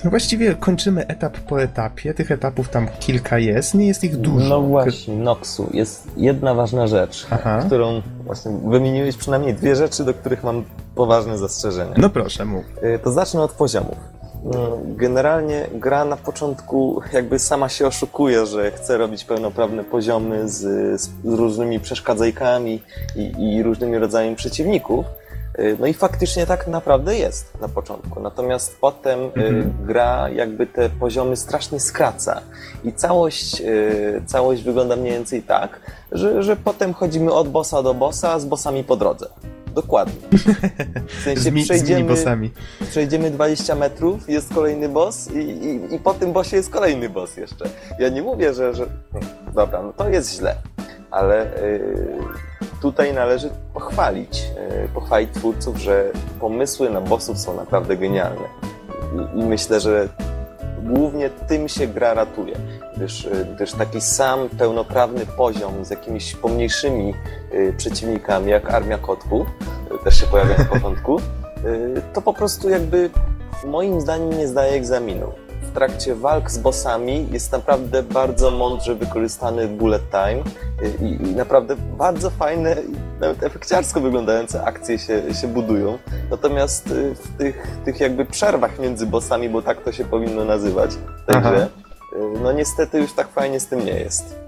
właściwie kończymy etap po etapie. Tych etapów tam kilka jest, nie jest ich dużo. No właśnie, Noxu, jest jedna ważna rzecz, Aha. którą właśnie wymieniłeś przynajmniej dwie rzeczy, do których mam poważne zastrzeżenia. No proszę, mów. Y, To zacznę od poziomów. Mm, Generalnie gra na początku jakby sama się oszukuje, że chce robić pełnoprawne poziomy z, z różnymi przeszkadzajkami i, i różnymi rodzajami przeciwników. Y, No i faktycznie tak naprawdę jest na początku. Natomiast potem y, Mhm. gra jakby te poziomy strasznie skraca. I całość, y, całość wygląda mniej więcej tak, że, że potem chodzimy od bossa do bossa z bossami po drodze. dokładnie. W [LAUGHS] Z, sensie mi, z przejdziemy, minibosami. przejdziemy 20 metrów, jest kolejny boss i, i, i po tym bossie jest kolejny boss jeszcze. Ja nie mówię, że... że... Dobra, no to jest źle, ale yy, tutaj należy pochwalić, yy, pochwalić twórców, że pomysły na bossów są naprawdę genialne. I, myślę, że głównie tym się gra ratuje, gdyż, y, gdyż taki sam pełnoprawny poziom z jakimiś pomniejszymi y, przeciwnikami, jak Armia Kotków, też się pojawia na początku, to po prostu jakby moim zdaniem nie zdaje egzaminu. W trakcie walk z bossami jest naprawdę bardzo mądrze wykorzystany bullet time i, i naprawdę bardzo fajne, nawet efekciarsko wyglądające akcje się, się budują. Natomiast y, w tych, tych jakby przerwach między bossami, bo tak to się powinno nazywać, grze, y, no niestety już tak fajnie z tym nie jest.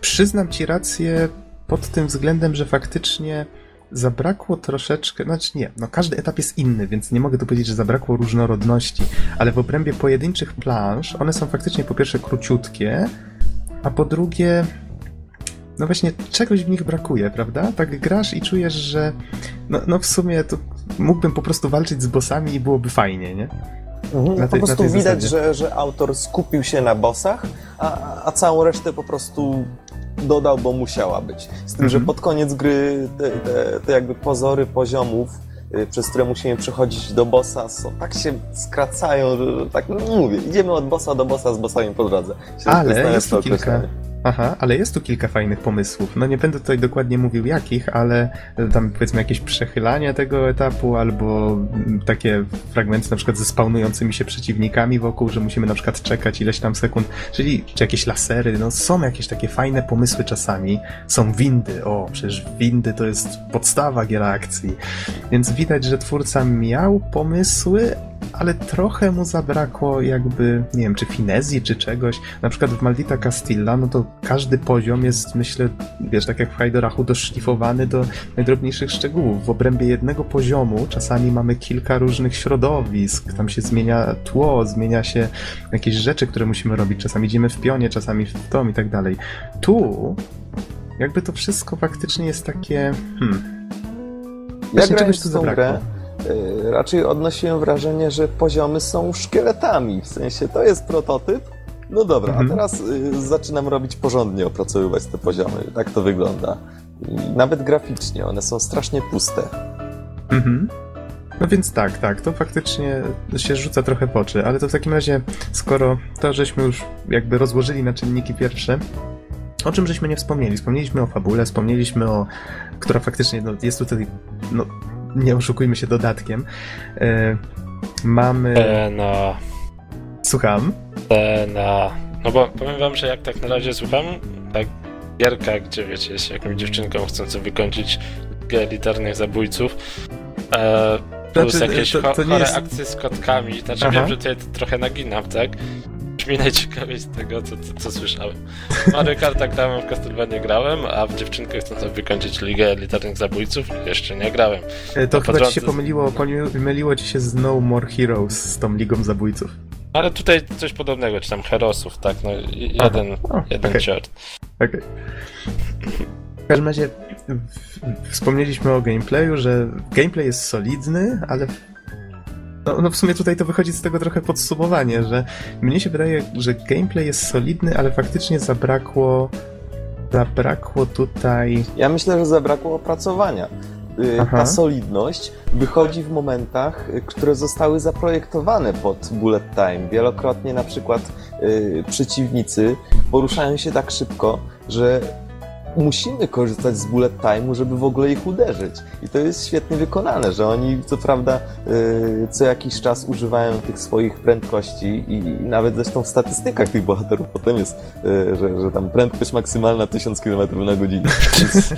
Przyznam ci rację pod tym względem, że faktycznie zabrakło troszeczkę, znaczy nie, no każdy etap jest inny, więc nie mogę tu powiedzieć, że zabrakło różnorodności, ale w obrębie pojedynczych planż one są faktycznie po pierwsze króciutkie, a po drugie no właśnie czegoś w nich brakuje, prawda? Tak grasz i czujesz, że no, no w sumie to mógłbym po prostu walczyć z bossami i byłoby fajnie, nie? Mhm, tej- po prostu widać, że, że autor skupił się na bossach, a, a całą resztę po prostu dodał, bo musiała być. Z tym, że Mhm. pod koniec gry te, te, te jakby pozory poziomów, y, przez które musimy przechodzić do bossa, są, tak się skracają, że, że tak no, mówię, idziemy od bossa do bossa z bossami po drodze. Się- Ale to jest tu kilka, określenie. Aha, ale jest tu kilka fajnych pomysłów. No nie będę tutaj dokładnie mówił jakich, ale tam powiedzmy jakieś przechylanie tego etapu, albo mm, takie fragmenty na przykład ze spawnującymi się przeciwnikami wokół, że musimy na przykład czekać ileś tam sekund, czyli czy jakieś lasery, no są jakieś takie fajne pomysły czasami. Są windy, o, przecież windy to jest podstawa gier akcji. Więc widać, że twórca miał pomysły, ale trochę mu zabrakło jakby, nie wiem, czy finezji, czy czegoś. Na przykład w Maldita Castilla, no to każdy poziom jest, myślę, wiesz, tak jak w Hajdorachu, doszlifowany do najdrobniejszych szczegółów. W obrębie jednego poziomu czasami mamy kilka różnych środowisk, tam się zmienia tło, zmienia się jakieś rzeczy, które musimy robić. Czasami idziemy w pionie, czasami w tom i tak dalej. Tu jakby to wszystko faktycznie jest takie, hmm, Ja grając czegoś tu zabrakło. grę, raczej odnosiłem wrażenie, że poziomy są szkieletami. W sensie to jest prototyp. No dobra, Mhm. a teraz y, zaczynam robić porządnie, opracowywać te poziomy. Tak to wygląda. I nawet graficznie one są strasznie puste. Mhm. No więc tak, tak, to faktycznie się rzuca trochę w oczy, ale to w takim razie, skoro to żeśmy już jakby rozłożyli na czynniki pierwsze, o czym żeśmy nie wspomnieli? Wspomnieliśmy o fabule, wspomnieliśmy o, która faktycznie no, jest tutaj, no nie oszukujmy się, dodatkiem. E, mamy... Scena, Słucham? scena. No bo powiem wam, że jak tak na razie słucham, tak gierka, gdzie wiecie, jest jakąś dziewczynką chcącą wykończyć elitarnych zabójców, e, plus Znaczy, jakieś to- to chore jest- akcje z kotkami. Znaczy Aha. wiem, że tutaj trochę naginam, tak? Brzmi najciekawiej z tego, co, co, co słyszałem. W Mario Karta grałem, w Castlevania grałem, a w dziewczynkę chcącą wykończyć ligę elitarnych zabójców jeszcze nie grałem. E, To A chyba ci się drodze- pomyliło, pomyliło ci się z No More Heroes z tą Ligą Zabójców. Ale tutaj coś podobnego, czy tam herosów, tak? No, i- jeden, jeden okej. ciort. Okej. W każdym razie w- wspomnieliśmy o gameplayu, że gameplay jest solidny, ale no, no w sumie tutaj to wychodzi z tego trochę podsumowanie, że mnie się wydaje, że gameplay jest solidny, ale faktycznie zabrakło zabrakło tutaj Ja myślę, że zabrakło opracowania. Y, Aha. Ta solidność wychodzi w momentach, y, które zostały zaprojektowane pod bullet time. Wielokrotnie na przykład y, przeciwnicy poruszają się tak szybko, że musimy korzystać z bullet time'u, żeby w ogóle ich uderzyć. I to jest świetnie wykonane, że oni co prawda y, co jakiś czas używają tych swoich prędkości i, nawet zresztą w statystykach tych bohaterów potem jest, y, że, że tam prędkość maksymalna 1000 km na godzinę. [LAUGHS] Więc,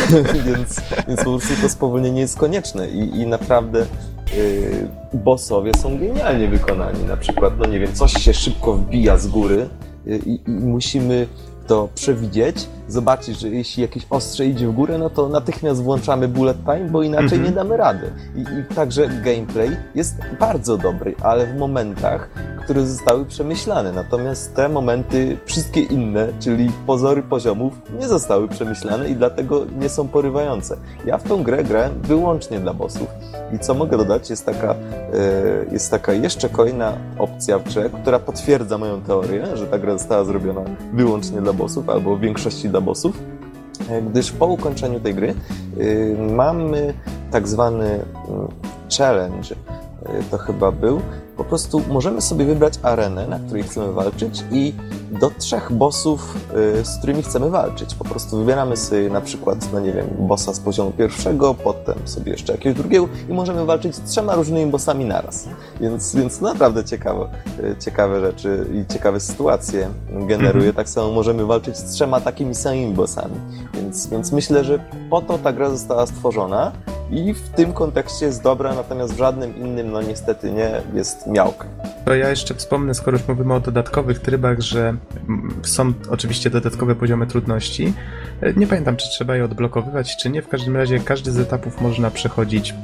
[LAUGHS] więc, więc po prostu to spowolnienie jest konieczne i, i naprawdę y, bossowie są genialnie wykonani. Na przykład, no nie wiem, coś się szybko wbija z góry i, i musimy to przewidzieć, zobaczyć, że jeśli jakieś ostrze idzie w górę, no to natychmiast włączamy bullet time, bo inaczej Mhm. nie damy rady. I, I także gameplay jest bardzo dobry, ale w momentach, które zostały przemyślane. Natomiast te momenty, wszystkie inne, czyli pozory poziomów, nie zostały przemyślane i dlatego nie są porywające. Ja w tą grę grałem wyłącznie dla bossów. I co mogę dodać, jest taka, e, jest taka jeszcze kolejna opcja w grze, która potwierdza moją teorię, że ta gra została zrobiona wyłącznie dla bossów, albo w większości dla bossów, e, gdyż po ukończeniu tej gry y, mamy tak zwany mm, challenge, to chyba był. Po prostu możemy sobie wybrać arenę, na której chcemy walczyć i do trzech bossów, y, z którymi chcemy walczyć. Po prostu wybieramy sobie na przykład, no nie wiem, bossa z poziomu pierwszego, potem sobie jeszcze jakiegoś drugiego i możemy walczyć z trzema różnymi bossami naraz. Więc, więc naprawdę ciekawe, y, ciekawe rzeczy i ciekawe sytuacje generuje. Mhm. Tak samo możemy walczyć z trzema takimi samymi bossami. Więc, więc myślę, że po to ta gra została stworzona i w tym kontekście jest dobra, natomiast w żadnym innym, no niestety nie, jest miałka. To ja jeszcze wspomnę, skoro już mówimy o dodatkowych trybach, że są oczywiście dodatkowe poziomy trudności. Nie pamiętam, czy trzeba je odblokowywać, czy nie. W każdym razie każdy z etapów można przechodzić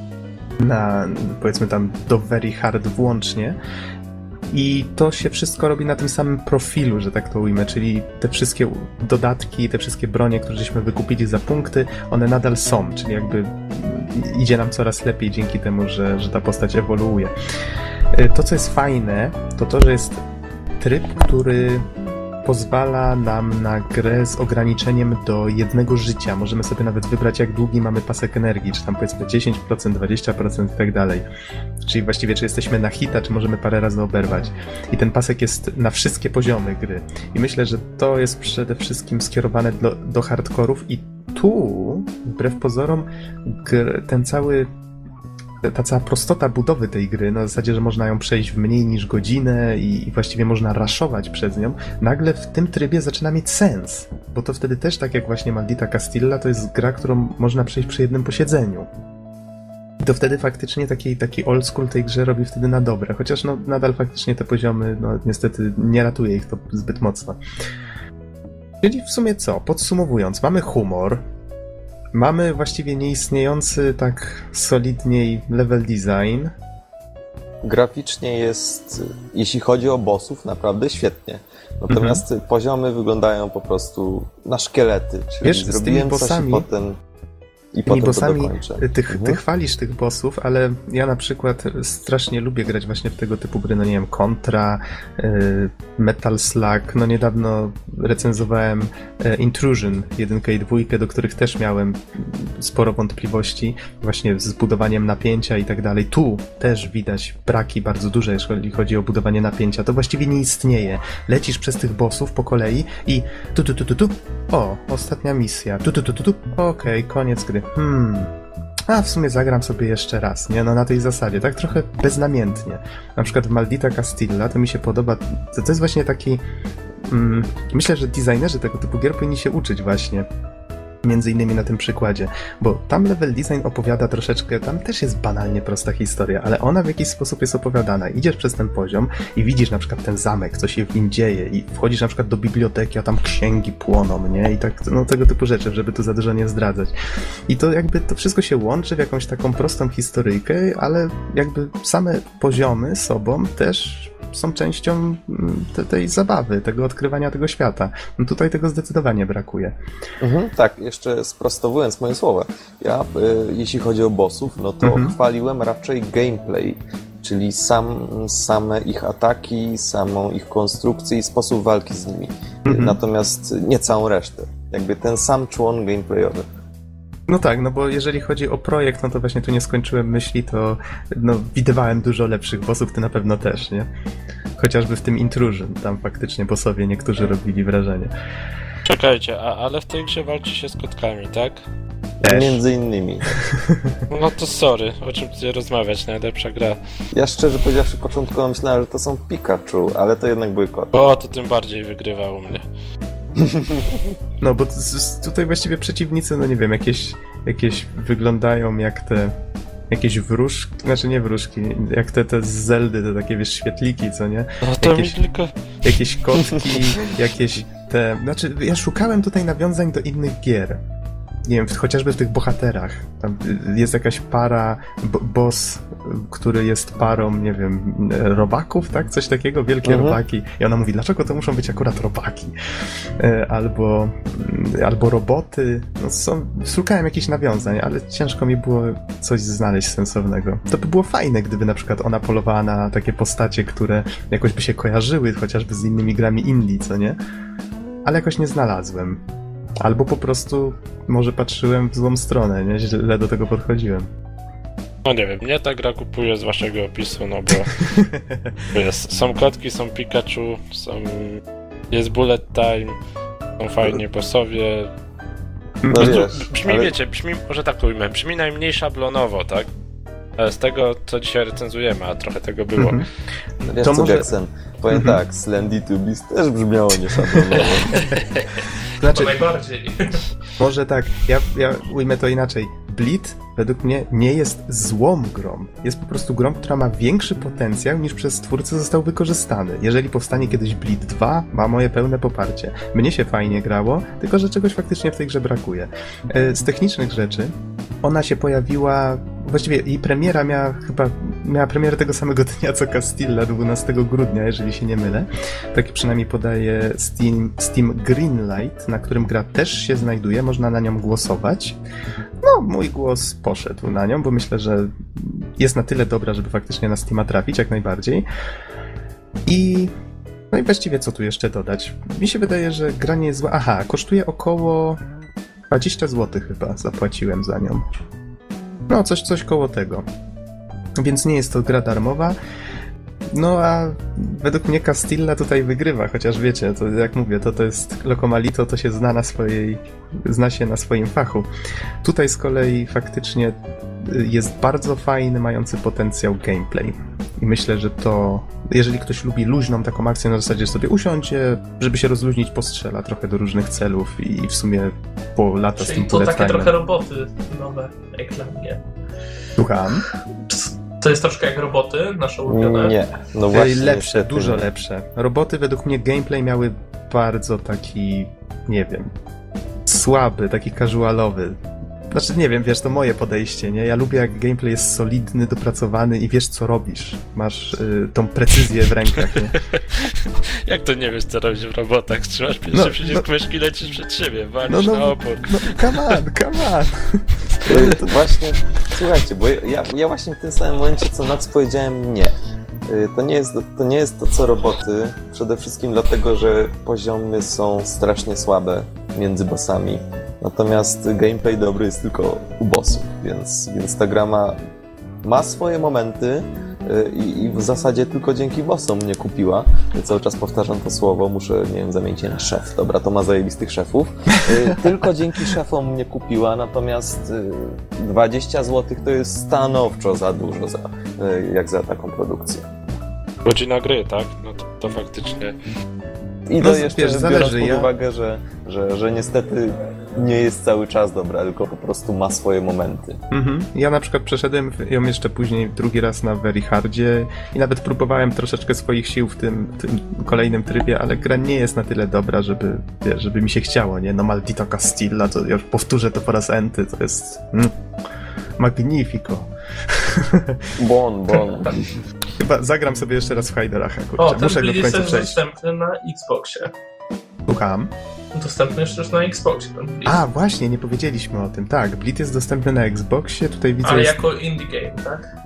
na, powiedzmy tam, do very hard włącznie. I to się wszystko robi na tym samym profilu, że tak to ujmę, czyli te wszystkie dodatki, te wszystkie bronie, które żeśmy wykupili za punkty, one nadal są, czyli jakby idzie nam coraz lepiej dzięki temu, że, że ta postać ewoluuje. Y, To, co jest fajne, to to, że jest tryb, który pozwala nam na grę z ograniczeniem do jednego życia. Możemy sobie nawet wybrać, jak długi mamy pasek energii, czy tam powiedzmy 10%, 20% i tak dalej. Czyli właściwie, czy jesteśmy na hita, czy możemy parę razy oberwać. I ten pasek jest na wszystkie poziomy gry. I myślę, że to jest przede wszystkim skierowane do, do hardkorów i tu, wbrew pozorom, ten cały ta cała prostota budowy tej gry, na zasadzie, że można ją przejść w mniej niż godzinę i, i właściwie można raszować przez nią, nagle w tym trybie zaczyna mieć sens. Bo to wtedy też, tak jak właśnie Maldita Castilla, to jest gra, którą można przejść przy jednym posiedzeniu. I to wtedy faktycznie taki, taki old school tej grze robi wtedy na dobre, chociaż no, nadal faktycznie te poziomy, no niestety nie ratuje ich to zbyt mocno. Czyli w sumie co? Podsumowując, mamy humor, Mamy właściwie nieistniejący tak solidniej level design. Graficznie jest, jeśli chodzi o bossów, naprawdę świetnie. Natomiast poziomy wyglądają po prostu na szkielety. Czyli Wiesz, z tymi bossami- potem, i potem to bossami dokończę. ty, ty Mhm. chwalisz tych bossów, ale ja na przykład strasznie lubię grać właśnie w tego typu gry, no nie wiem, Contra, y, Metal Slug, no niedawno recenzowałem y, Intrusion 1 i 2, do których też miałem sporo wątpliwości, właśnie z budowaniem napięcia i tak dalej. Tu też widać braki bardzo duże, jeżeli chodzi o budowanie napięcia. To właściwie nie istnieje. Lecisz przez tych bossów po kolei i tu tu tu tu tu, o, ostatnia misja, tu tu tu tu tu, okej, koniec gry. Hmm. A w sumie zagram sobie jeszcze raz, nie? No na tej zasadzie, tak trochę beznamiętnie. Na przykład w Maldita Castilla to mi się podoba, to, to jest właśnie taki... Mm, myślę, że designerzy tego typu gier powinni się uczyć właśnie między innymi na tym przykładzie, bo tam level design opowiada troszeczkę, tam też jest banalnie prosta historia, ale ona w jakiś sposób jest opowiadana. Idziesz przez ten poziom i widzisz na przykład ten zamek, co się w nim dzieje i wchodzisz na przykład do biblioteki, a tam księgi płoną, nie? I tak, no tego typu rzeczy, żeby tu za dużo nie zdradzać. I to jakby to wszystko się łączy w jakąś taką prostą historyjkę, ale jakby same poziomy sobą też są częścią mm, te, tej zabawy, tego odkrywania tego świata. No tutaj tego zdecydowanie brakuje. Mhm, tak, jeszcze sprostowując moje słowa. Ja, y, jeśli chodzi o bossów, no to Mhm. chwaliłem raczej gameplay, czyli sam, same ich ataki, samą ich konstrukcję i sposób walki z nimi. Mhm. Natomiast nie całą resztę. Jakby ten sam człon gameplayowy. No tak, no bo jeżeli chodzi o projekt, no to właśnie tu nie skończyłem myśli, to no, widywałem dużo lepszych bossów, ty na pewno też, nie? Chociażby w tym Intrusion, tam faktycznie bossowie niektórzy robili wrażenie. Czekajcie, a, ale w tej grze walczy się z kotkami, tak? Też. Między innymi. [LAUGHS] No to sorry, o czym tutaj rozmawiać, najlepsza gra. Ja szczerze powiedziawszy początkowo myślałem, że to są Pikachu, ale to jednak były koty. O, to tym bardziej wygrywało mnie. No bo tutaj właściwie przeciwnicy, no nie wiem, jakieś, jakieś wyglądają jak te jakieś wróżki, znaczy nie wróżki, jak te, te z Zeldy, te takie wiesz, świetliki, co nie? No to Jakieś- mi tylko... Jakieś kotki, jakieś te, znaczy ja szukałem tutaj nawiązań do innych gier. Nie wiem, chociażby w tych bohaterach. Tam y, jest jakaś para, bo, boss, który jest parą, nie wiem, y, robaków, tak? Coś takiego, wielkie Mhm. robaki. I ona mówi, dlaczego to muszą być akurat robaki? Y, Albo, y, albo roboty. No, są, szukałem jakichś nawiązań, ale ciężko mi było coś znaleźć sensownego. To by było fajne, gdyby na przykład ona polowała na takie postacie, które jakoś by się kojarzyły, chociażby z innymi grami indie, co nie? Ale jakoś nie znalazłem. Albo po prostu może patrzyłem w złą stronę, nie? Źle do tego podchodziłem. No nie wiem, mnie ta gra kupuje z waszego opisu, no bo [LAUGHS] jest, są kotki, są Pikachu, są, jest bullet time, są fajni bossowie. No Po prostu wiesz, brzmi, ale- wiecie, brzmi, może tak to ujmę, brzmi najmniej szablonowo, tak? Z tego, co dzisiaj recenzujemy, a trochę tego było. Mhm. Wiesz To co, może- Jackson? Powiem Mhm. tak, Slendy Tubis też brzmiało nieszablonowo. [LAUGHS] Znaczy, najbardziej. może tak, ja, ja ujmę to inaczej. Bleed według mnie nie jest złą grą. Jest po prostu grą, która ma większy potencjał niż przez twórcę został wykorzystany. Jeżeli powstanie kiedyś Bleed 2, ma moje pełne poparcie. Mnie się fajnie grało, tylko że czegoś faktycznie w tej grze brakuje. E, Z technicznych rzeczy, ona się pojawiła, właściwie jej premiera miała chyba, miała premierę tego samego [LAUGHS] dnia co Castilla, 12 grudnia, jeżeli się nie mylę. Tak przynajmniej podaje Steam, Steam Greenlight, na którym gra też się znajduje, można na nią głosować. No, mój głos poszedł na nią, bo myślę, że jest na tyle dobra, żeby faktycznie na Steama trafić, jak najbardziej. I no i właściwie co tu jeszcze dodać? Mi się wydaje, że gra nie jest zła. Aha, kosztuje około 20 zł chyba zapłaciłem za nią. No, coś, coś koło tego. Więc nie jest to gra darmowa. No a według mnie Castilla tutaj wygrywa, chociaż wiecie, to jak mówię, to, to jest Lokomalito, to się zna na swojej, zna się na swoim fachu. Tutaj z kolei faktycznie y, jest bardzo fajny, mający potencjał gameplay. I myślę, że to, jeżeli ktoś lubi luźną taką akcję na zasadzie sobie usiądzie, żeby się rozluźnić, postrzela trochę do różnych celów i w sumie po lata z Czyli tym to takie trochę roboty nowe, jak dla mnie. Słucham. To jest troszkę jak roboty, nasze ulubione. Nie, no właśnie. lepsze, dużo nie. lepsze. Roboty według mnie gameplay miały bardzo taki, nie wiem, słaby, taki casualowy. Znaczy, nie wiem, wiesz, to moje podejście, nie? Ja lubię, jak gameplay jest solidny, dopracowany i wiesz, co robisz. Masz y, tą precyzję w rękach, nie? [LAUGHS] Jak to nie wiesz, co robisz w robotach? Trzymasz pierwszy No, przycisk myszki, lecisz przed siebie, No, walisz no, na opór. no come on, come on. Y, To właśnie, słuchajcie, bo ja, ja właśnie w tym samym momencie, co Nax powiedziałem nie. Y, To nie, jest, to nie jest to, co roboty, przede wszystkim dlatego, że poziomy są strasznie słabe między bossami. Natomiast gameplay dobry jest tylko u bossów, więc, więc ta gra ma, ma swoje momenty y, i, i w zasadzie tylko dzięki bossom mnie kupiła. Cały czas powtarzam to słowo, muszę, nie wiem, zamienić je na szef. Dobra, to ma zajebistych szefów. Y, [LAUGHS] Tylko dzięki szefom mnie kupiła, natomiast y, 20 zł to jest stanowczo za dużo za, y, jak za taką produkcję. Godzina gry, tak? No to, to faktycznie. I No, to jeszcze wiesz, biorąc zależy, pod ja- uwagę, że, że, że niestety nie jest cały czas dobra, tylko po prostu ma swoje momenty. Mhm. Ja na przykład przeszedłem ją jeszcze później drugi raz na Very Hardzie i nawet próbowałem troszeczkę swoich sił w tym, tym kolejnym trybie, ale gra nie jest na tyle dobra, żeby, wiesz, żeby mi się chciało, nie? No Maldito Castilla, to już powtórzę to po raz enty, to jest mm, magnifico. [LAUGHS] Bon, bon. Chyba zagram sobie jeszcze raz w Hajderacha, O, ten muszę go w jest końcu przejść. dostępny na Xboxie. Słucham. Dostępny jeszcze na Xboxie. A, właśnie, nie powiedzieliśmy o tym. Tak, Bleed jest dostępny na Xboxie, tutaj widzę Ale jest jako indie game, tak?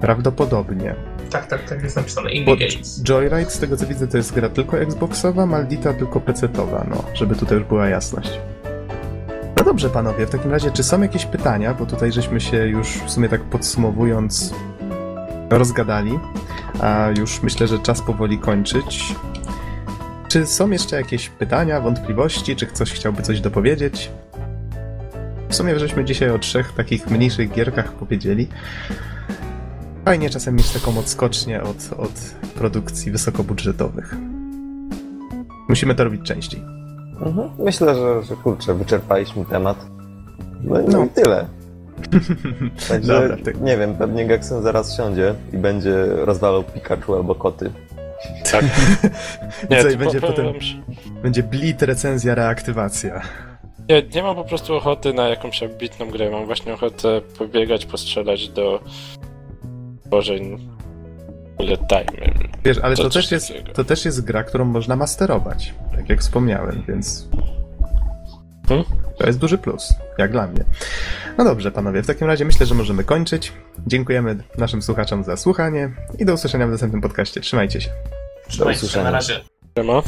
prawdopodobnie. Tak, tak, tak jest napisane. Bo Indie Games. Joyride, z tego co widzę, to jest gra tylko Xboxowa, Maldita tylko PC-towa, no, żeby tutaj już była jasność. No dobrze, panowie, w takim razie, czy są jakieś pytania? Bo tutaj żeśmy się już w sumie tak podsumowując rozgadali, a już myślę, że czas powoli kończyć. Czy są jeszcze jakieś pytania, wątpliwości, czy ktoś chciałby coś dopowiedzieć? W sumie żeśmy dzisiaj o trzech takich mniejszych gierkach powiedzieli. Fajnie czasem mieć taką odskocznię od, od produkcji wysokobudżetowych. Musimy to robić częściej. Mhm. Myślę, że, że kurczę, wyczerpaliśmy temat. No, no. No. i tyle. [LAUGHS] Także, Dobra, ty- nie wiem, pewnie Gexen zaraz siądzie i będzie rozwalał Pikachu albo koty. Tak. [LAUGHS] I to będzie potem- Będzie blit, recenzja, reaktywacja. Nie, nie mam po prostu ochoty na jakąś ambitną grę. Mam właśnie ochotę pobiegać, postrzelać do tworzeń time. Wiesz, ale To to, też jest, takiego. to też jest gra, którą można masterować, tak jak wspomniałem, więc Hmm? to jest duży plus, jak dla mnie. No dobrze, panowie, w takim razie myślę, że możemy kończyć. Dziękujemy naszym słuchaczom za słuchanie i do usłyszenia w następnym podcaście. Trzymajcie się. Trzymajcie się, na usłyszenia. razie. Siema.